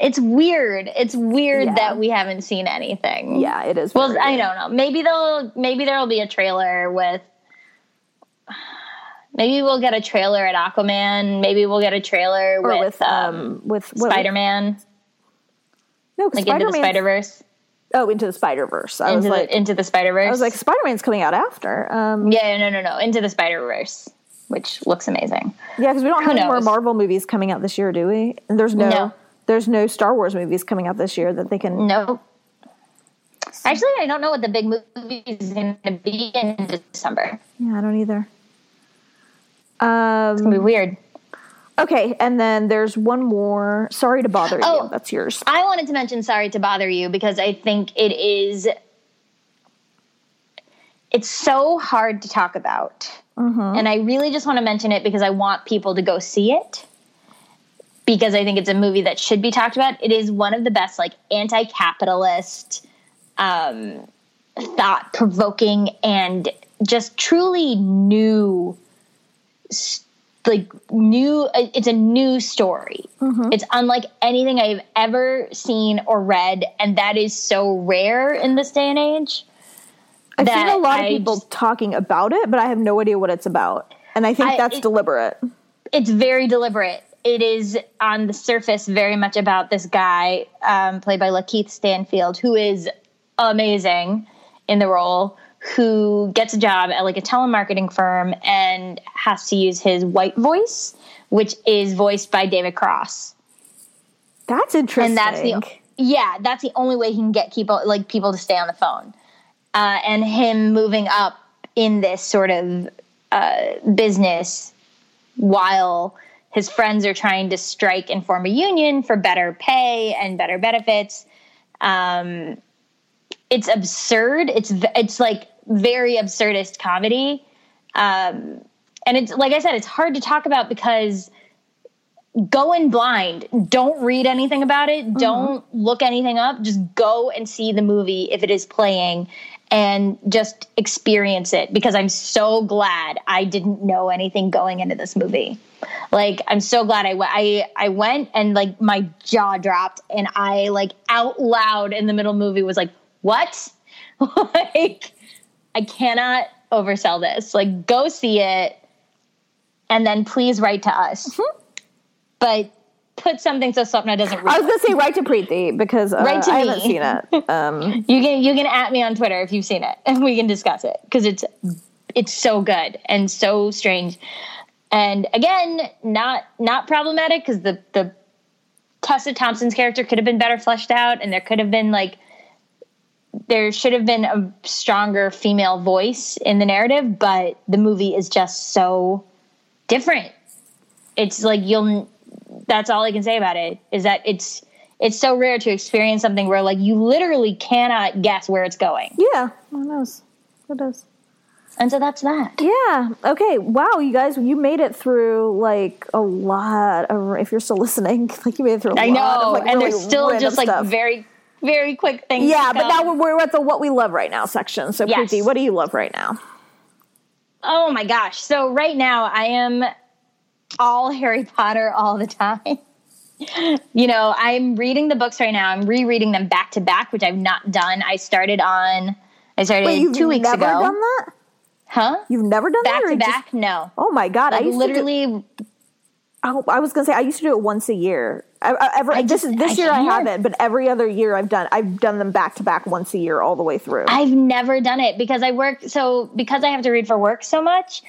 Speaker 1: It's weird. It's weird
Speaker 2: Yeah.
Speaker 1: that we haven't seen anything.
Speaker 2: Yeah, it is.
Speaker 1: Well,
Speaker 2: very
Speaker 1: I don't know. Maybe they'll. Maybe there'll be a trailer with. Maybe we'll get a trailer at Aquaman. Maybe we'll get a trailer
Speaker 2: Or
Speaker 1: with,
Speaker 2: with um with what-
Speaker 1: Spider Man,
Speaker 2: No,
Speaker 1: like into the. Spider Verse,
Speaker 2: Oh, into the Spider Verse. I was
Speaker 1: into
Speaker 2: like,
Speaker 1: the into the Spider Verse.
Speaker 2: I was like, Spider Man's coming out after. Um,
Speaker 1: yeah, no, no, no, into the Spider Verse, which looks amazing.
Speaker 2: yeah, because we don't have
Speaker 1: Who
Speaker 2: any more? Marvel movies coming out this year, do we? And there's no,
Speaker 1: No.
Speaker 2: there's no Star Wars movies coming out this year that they can.
Speaker 1: No. Actually, I don't know what the big movie is going to be in December.
Speaker 2: Yeah, I don't either. Um,
Speaker 1: gonna be weird.
Speaker 2: okay, and then there's one more. Sorry to bother
Speaker 1: Oh.
Speaker 2: you. That's yours.
Speaker 1: I wanted to mention sorry to bother you because I think it is it's so hard to talk about. And I really just want to mention it because I want people to go see it. Because I think it's a movie that should be talked about. It is one of the best like anti-capitalist um thought provoking and just truly new s- like new it's a new story it's unlike anything i've ever seen or read and that is so rare in this day and age
Speaker 2: I've seen a lot of
Speaker 1: I
Speaker 2: people
Speaker 1: just-
Speaker 2: talking about it, but I have no idea what it's about. And I think
Speaker 1: I-
Speaker 2: that's
Speaker 1: it-
Speaker 2: deliberate.
Speaker 1: it's very deliberate it is on the surface very much about this guy um, played by lakeith stanfield who is amazing in the role who gets a job at like a telemarketing firm and has to use his white voice which is voiced by david cross.
Speaker 2: That's interesting.
Speaker 1: and that's the yeah that's the only way he can get people like people to stay on the phone. Uh, and him moving up in this sort of uh, business while his friends are trying to strike and form a union for better pay and better benefits um, it's absurd. It's it's like very absurdist comedy um, and it's like i said it's hard to talk about because go in blind. Don't read anything about it. Don't look anything up. Just go and see the movie if it is playing and just experience it because I'm so glad I didn't know anything going into this movie. Like I'm so glad I went I I went and like my jaw dropped and I like out loud in the middle movie was like, "What?" like I cannot oversell this. Like go see it and then please write to us but put something so Swapna doesn't read.
Speaker 2: I was gonna say right to Preeti because uh,
Speaker 1: Write to
Speaker 2: I haven't seen it. Um,
Speaker 1: You can you can at me on Twitter if you've seen it, and we can discuss it because it's it's so good and so strange. And again, not not problematic because the the Tessa Thompson's character could have been better fleshed out, and there could have been like there should have been a stronger female voice in the narrative, but the movie is just so different. It's like you'll that's all I can say about it is that it's it's so rare to experience something where like you literally cannot guess where it's going.
Speaker 2: yeah, who knows? Who does?
Speaker 1: And so that's that.
Speaker 2: Yeah. Okay. Wow, you guys, you made it through like a lot of. If you're still listening, like you made it through. I
Speaker 1: know,
Speaker 2: of, like,
Speaker 1: and
Speaker 2: really
Speaker 1: there's still just like
Speaker 2: stuff.
Speaker 1: very, very quick things.
Speaker 2: Yeah, but now we're, we're at the what we love right now section. So,
Speaker 1: Yes.
Speaker 2: What do you love right now?
Speaker 1: Oh my gosh. So right now I am all Harry Potter all the time. you know, I'm reading the books right now. I'm rereading them back to back, which I've not done. I started on I started
Speaker 2: Wait,
Speaker 1: two weeks
Speaker 2: never
Speaker 1: ago.
Speaker 2: done that?
Speaker 1: Huh?
Speaker 2: You've never done
Speaker 1: Back
Speaker 2: that? or
Speaker 1: to
Speaker 2: just-
Speaker 1: back? No.
Speaker 2: oh my god!
Speaker 1: Like
Speaker 2: I used to
Speaker 1: literally
Speaker 2: Oh, I was gonna say I used to do it once a year. I, I, every,
Speaker 1: I
Speaker 2: this
Speaker 1: just-
Speaker 2: is this
Speaker 1: I
Speaker 2: year I haven't, but every other year I've done I've done them back to back once a year all the way through.
Speaker 1: I've never done it because I work so because I have to read for work so much,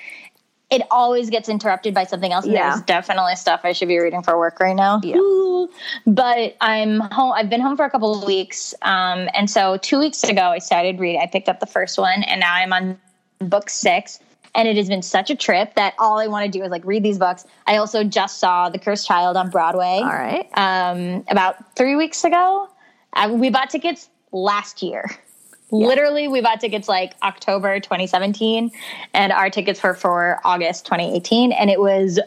Speaker 1: it always gets interrupted by something else.
Speaker 2: Yeah.
Speaker 1: there's definitely stuff I should be reading for work right now.
Speaker 2: Yeah.
Speaker 1: Ooh. But I'm home I've been home for a couple of weeks. Um, and so two weeks ago I started reading. I picked up the first one and now I'm on book six. And it has been such a trip that all I want to do is like read these books. I also just saw The Cursed Child on Broadway
Speaker 2: all right.
Speaker 1: um, about three weeks ago. Uh, we bought tickets last year. Literally, we bought tickets like October 2017, and our tickets were for August 2018. And it was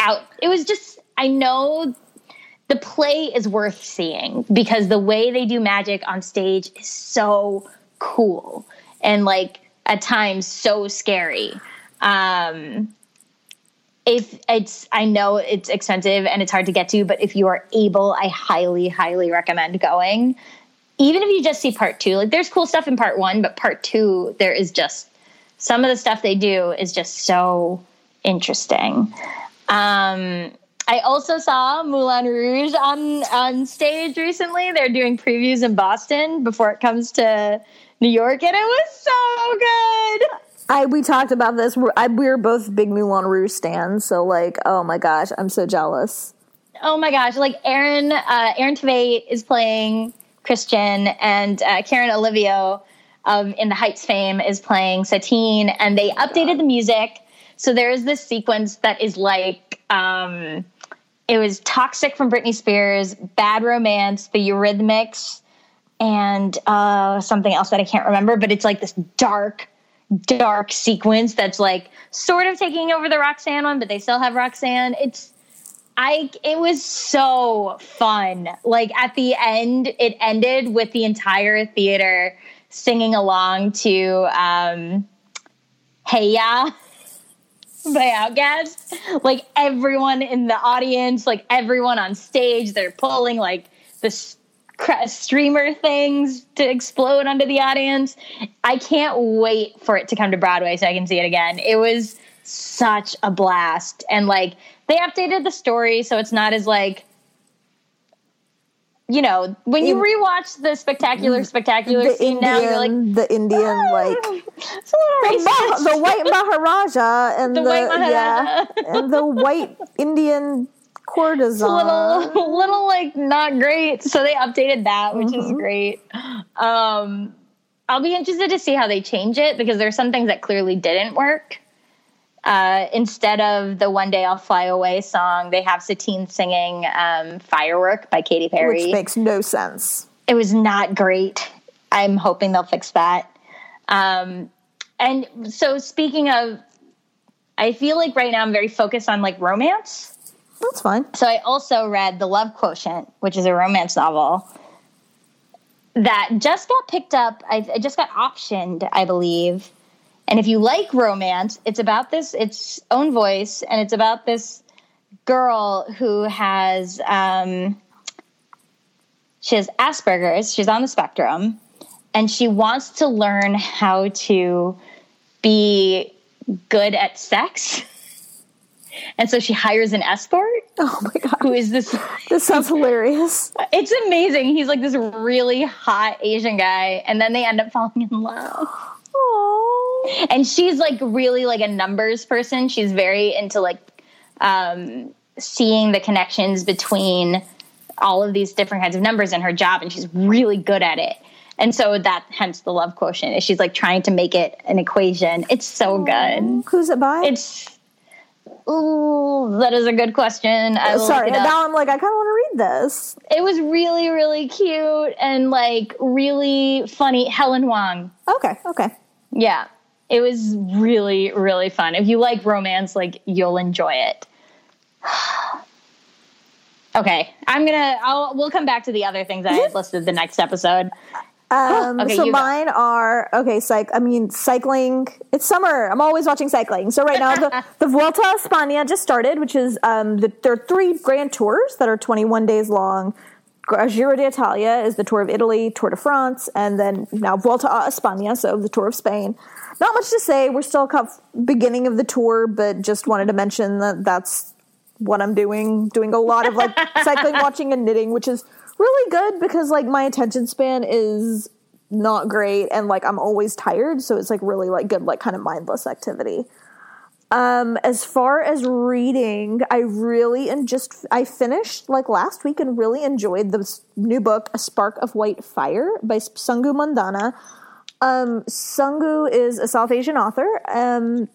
Speaker 1: out. It was just, I know the play is worth seeing because the way they do magic on stage is so cool and like at times so scary. Um, if it's i know it's expensive and it's hard to get to but if you are able i highly highly recommend going even if you just see part two like there's cool stuff in part one but part two there is just some of the stuff they do is just so interesting um I also saw Moulin Rouge on on stage recently. They're doing previews in Boston before it comes to New York, and it was so good.
Speaker 2: I we talked about this. We're, I, we were both big Moulin Rouge stands, so like, oh my gosh, I'm so jealous.
Speaker 1: Oh my gosh! Like Aaron, uh, Aaron Tveit is playing Christian, and uh, Karen Olivo of In the Heights fame is playing Satine, and they updated the music. So there is this sequence that is like um, it was "Toxic" from Britney Spears, "Bad Romance," the Eurythmics, and uh, something else that I can't remember. But it's like this dark, dark sequence that's like sort of taking over the Roxanne one, but they still have Roxanne. It's I it was so fun. Like at the end, it ended with the entire theater singing along to um Hey Ya by OutKast. Like everyone in the audience, like everyone on stage, they're pulling like this streamer things to explode onto the audience. I can't wait for it to come to Broadway so I can see it again. It was such a blast. And like they updated the story so it's not as like you know, when you rewatch the spectacular spectacular
Speaker 2: The
Speaker 1: scene now, you're like
Speaker 2: Indian, the Indian, ah, like
Speaker 1: it's a little
Speaker 2: the,
Speaker 1: racist.
Speaker 2: the white Maharaja and the,
Speaker 1: The white
Speaker 2: yeah,
Speaker 1: Maharaja.
Speaker 2: and the white Indian courtesan.
Speaker 1: little little like not great so they updated that which is great um i'll be interested to see how they change it because there's some things that clearly didn't work uh, instead of the one day i'll fly away song they have satine singing um, firework by katy perry
Speaker 2: which makes no sense.
Speaker 1: it was not great. I'm hoping they'll fix that. Um, and so speaking of, I feel like right now I'm very focused on like romance.
Speaker 2: That's fine.
Speaker 1: So I also read The Love Quotient, which is a romance novel that just got picked up. I, it just got optioned, I believe. And if you like romance, it's about this its own voice, and it's about this girl who has um, she has Asperger's. She's on the spectrum, and she wants to learn how to be good at sex. And so she hires an escort
Speaker 2: Oh my god,
Speaker 1: who is this
Speaker 2: this sounds hilarious.
Speaker 1: it's amazing. He's like this really hot asian guy and then they end up falling in love.
Speaker 2: Aww.
Speaker 1: and she's like really like a numbers person. She's very into like um seeing the connections between all of these different kinds of numbers in her job and she's really good at it. And so that hence the love quotient is she's like trying to make it an equation. It's so good.
Speaker 2: Who's it by?
Speaker 1: it's ooh that is a good question I
Speaker 2: Sorry, now I'm like I kind of want to read this.
Speaker 1: It was really, really cute and like really funny. Helen Hoang.
Speaker 2: Okay, okay.
Speaker 1: Yeah. It was really, really fun. If you like romance, like you'll enjoy it. okay, I'm gonna. I'll. We'll come back to the other things I had listed the next episode.
Speaker 2: Um,
Speaker 1: Okay,
Speaker 2: so mine are okay. Cyc- I mean, cycling. It's summer. I'm always watching cycling. So right now, the, the Vuelta a España just started, which is um, the, there are three grand tours that are 21 days long. Giro d'Italia is the Tour of Italy, Tour de France, and then now Vuelta a España, so the Tour of Spain. Not much to say. We're still kind of beginning of the tour, but just wanted to mention that that's what I'm doing. Doing a lot of like cycling, watching, and knitting, which is really good because like my attention span is not great and like I'm always tired, so it's like really like good like kind of mindless activity. Um, as far as reading, I really and just I finished like last week and really enjoyed this new book, A Spark of White Fire by Sangu Mandanna. Um, Sangu is a South Asian author. Um,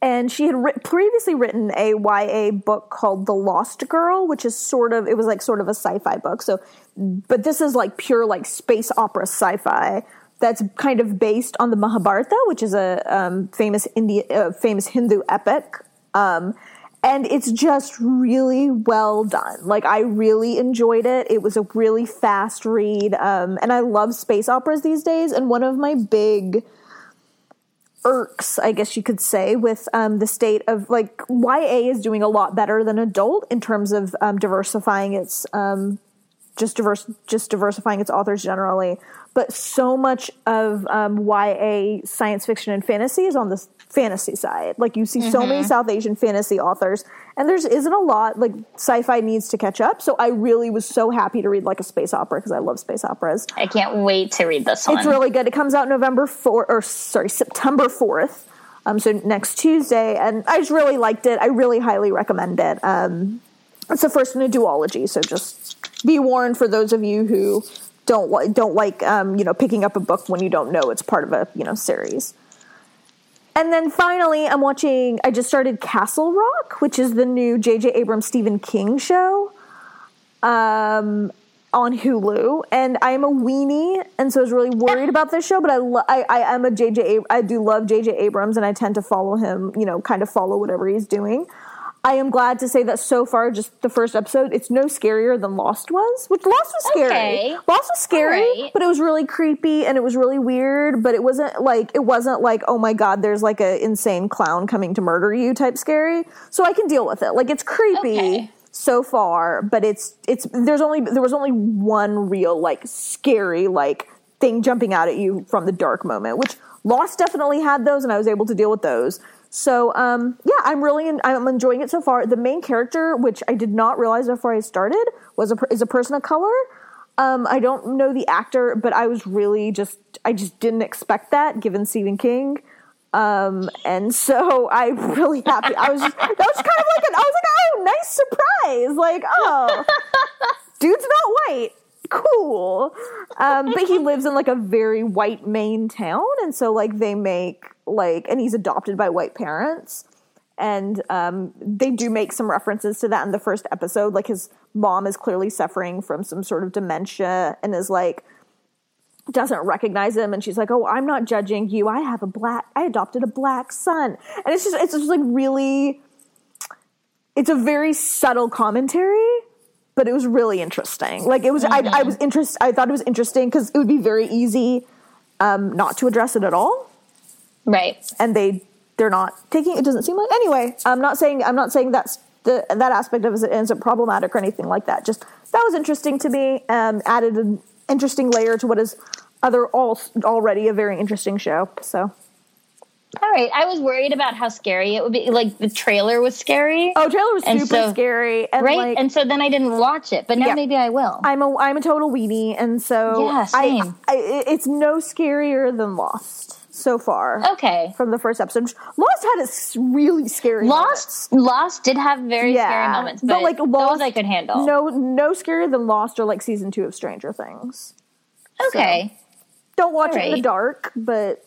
Speaker 2: and she had writ- previously written a YA book called The Lost Girl, which is sort of it was like sort of a sci-fi book. So, but this is like pure like space opera sci-fi that's kind of based on the Mahabharata, which is a um, famous India uh, famous Hindu epic. Um, and it's just really well done. Like I really enjoyed it. It was a really fast read, um, and I love space operas these days. And one of my big irks, I guess you could say, with um, the state of like YA is doing a lot better than adult in terms of um, diversifying its um, just diverse just diversifying its authors generally. But so much of um, YA science fiction and fantasy is on the fantasy side. Like you see so many South Asian fantasy authors, and there's isn't a lot. Like sci-fi needs to catch up. So I really was so happy to read like a space opera because I love space operas.
Speaker 1: I can't wait to read this one.
Speaker 2: It's really good. It comes out November 4 or sorry, September 4th. Um, so next Tuesday. And I just really liked it. I really highly recommend it. Um, it's the first in a duology. So just be warned for those of you who don't don't like, um, you know, picking up a book when you don't know it's part of a, you know, series. And then finally, I'm watching, I just started Castle Rock, which is the new J.J. Abrams Stephen King show um, on Hulu, and I'm a weenie, and so I was really worried about this show. But I, lo- I, I am a JJ. Ab- I do love JJ Abrams, and I tend to follow him. You know, kind of follow whatever he's doing. I am glad to say that so far, just the first episode, it's no scarier than Lost was, which Lost was scary.
Speaker 1: Okay.
Speaker 2: Lost was scary,
Speaker 1: Alright.
Speaker 2: but it was really creepy and it was really weird. But it wasn't like it wasn't like oh my god, there's like a insane clown coming to murder you type scary. So I can deal with it. Like it's creepy
Speaker 1: Okay.
Speaker 2: so far, but it's it's there's only there was only one real like scary like thing jumping out at you from the dark moment, which Lost definitely had those, and I was able to deal with those. So um, yeah, I'm really in, I'm enjoying it so far. The main character, which I did not realize before I started, was a is a person of color. Um, I don't know the actor, but I was really just I just didn't expect that given Stephen King. Um, and so I'm really happy. I was just, that was kind of like an, I was like, oh, nice surprise. Like, oh, dude's not white. Cool. Um, but he lives in like a very white Maine town. And so like they make like, and he's adopted by white parents. And um, they do make some references to that in the first episode. Like his mom is clearly suffering from some sort of dementia and is like, doesn't recognize him and she's like oh i'm not judging you i have a black i adopted a black son and it's just it's just like really it's a very subtle commentary but it was really interesting. Like it was I, I was interest i thought it was interesting because it would be very easy um, not to address it at all.
Speaker 1: Right.
Speaker 2: and they they're not taking it doesn't seem like anyway i'm not saying i'm not saying that's the that aspect of it up problematic or anything like that. Just that was interesting to me um added an interesting layer to what is other all already a very interesting show so
Speaker 1: All right. I was worried about how scary it would be. Like the trailer was scary.
Speaker 2: oh trailer was
Speaker 1: And
Speaker 2: super
Speaker 1: so-
Speaker 2: scary and
Speaker 1: right.
Speaker 2: like
Speaker 1: and so then I didn't watch it, but now
Speaker 2: Yeah.
Speaker 1: maybe I will.
Speaker 2: i'm a i'm a total weenie and so
Speaker 1: Yeah, same.
Speaker 2: I, I it's no scarier than lost so far
Speaker 1: okay.
Speaker 2: from the first episode lost had a really scary moments.
Speaker 1: Lost Lost did have very scary moments, but,
Speaker 2: like Lost,
Speaker 1: those I could handle.
Speaker 2: No, no scarier than Lost or like season two of Stranger Things.
Speaker 1: okay.
Speaker 2: Don't watch it in the dark, but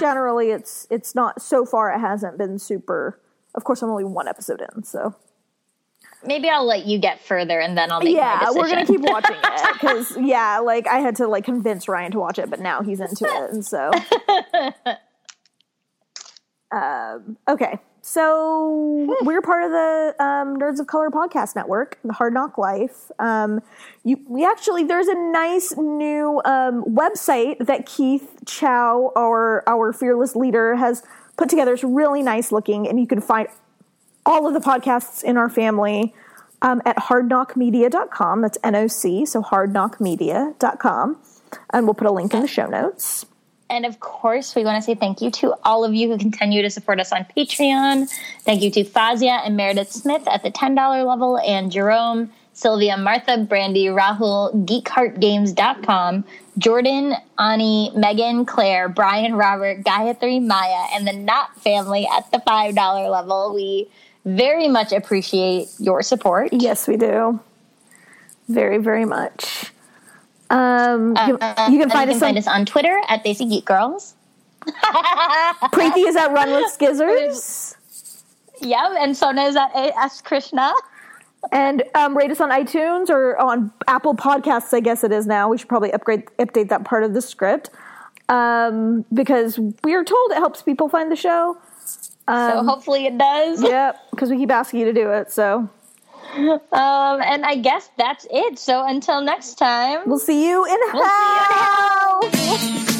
Speaker 2: generally, it's it's not. So far, it hasn't been super. Of course, I'm only one episode in, so
Speaker 1: Maybe I'll let you get further and then I'll make
Speaker 2: yeah, we're gonna keep watching it because yeah, like I had to like convince Ryan to watch it, but now he's into it, and so Um, okay, so we're part of the um, Nerds of Color podcast network, the Hard Knock Life. Um, you, we actually there's a nice new um, website that Keith Chow, our our fearless leader, has put together. It's really nice looking, and you can find all of the podcasts in our family um, at hardnocmedia.com. That's N O C, so hardnocmedia.com. And we'll put a link in the show notes.
Speaker 1: And of course, we want to say thank you to all of you who continue to support us on Patreon. Thank you to Fazia and Meredith Smith at the $10 level, and Jerome, Sylvia, Martha, Brandy, Rahul, GeekHeartGames.com, Jordan, Ani, Megan, Claire, Brian, Robert, Gayatri, Maya, and the Knot family at the $5 level. We very much appreciate your support.
Speaker 2: Yes, we do. Very, very much. Um, you,
Speaker 1: Uh,
Speaker 2: you can
Speaker 1: and
Speaker 2: find
Speaker 1: you
Speaker 2: us
Speaker 1: can
Speaker 2: on
Speaker 1: find us on Twitter at Desi Geek Girls.
Speaker 2: Preeti is at Run with Skizzers.
Speaker 1: Yep, and Swapna is at AS Krishna.
Speaker 2: and um, rate us on iTunes or on Apple Podcasts. I guess it is now. We should probably upgrade update that part of the script um, because we are told it helps people find the show.
Speaker 1: so hopefully it does.
Speaker 2: Yep, because we keep asking you to do it. So
Speaker 1: um, and I guess that's it. So until next time,
Speaker 2: we'll see you in
Speaker 1: we'll
Speaker 2: hell.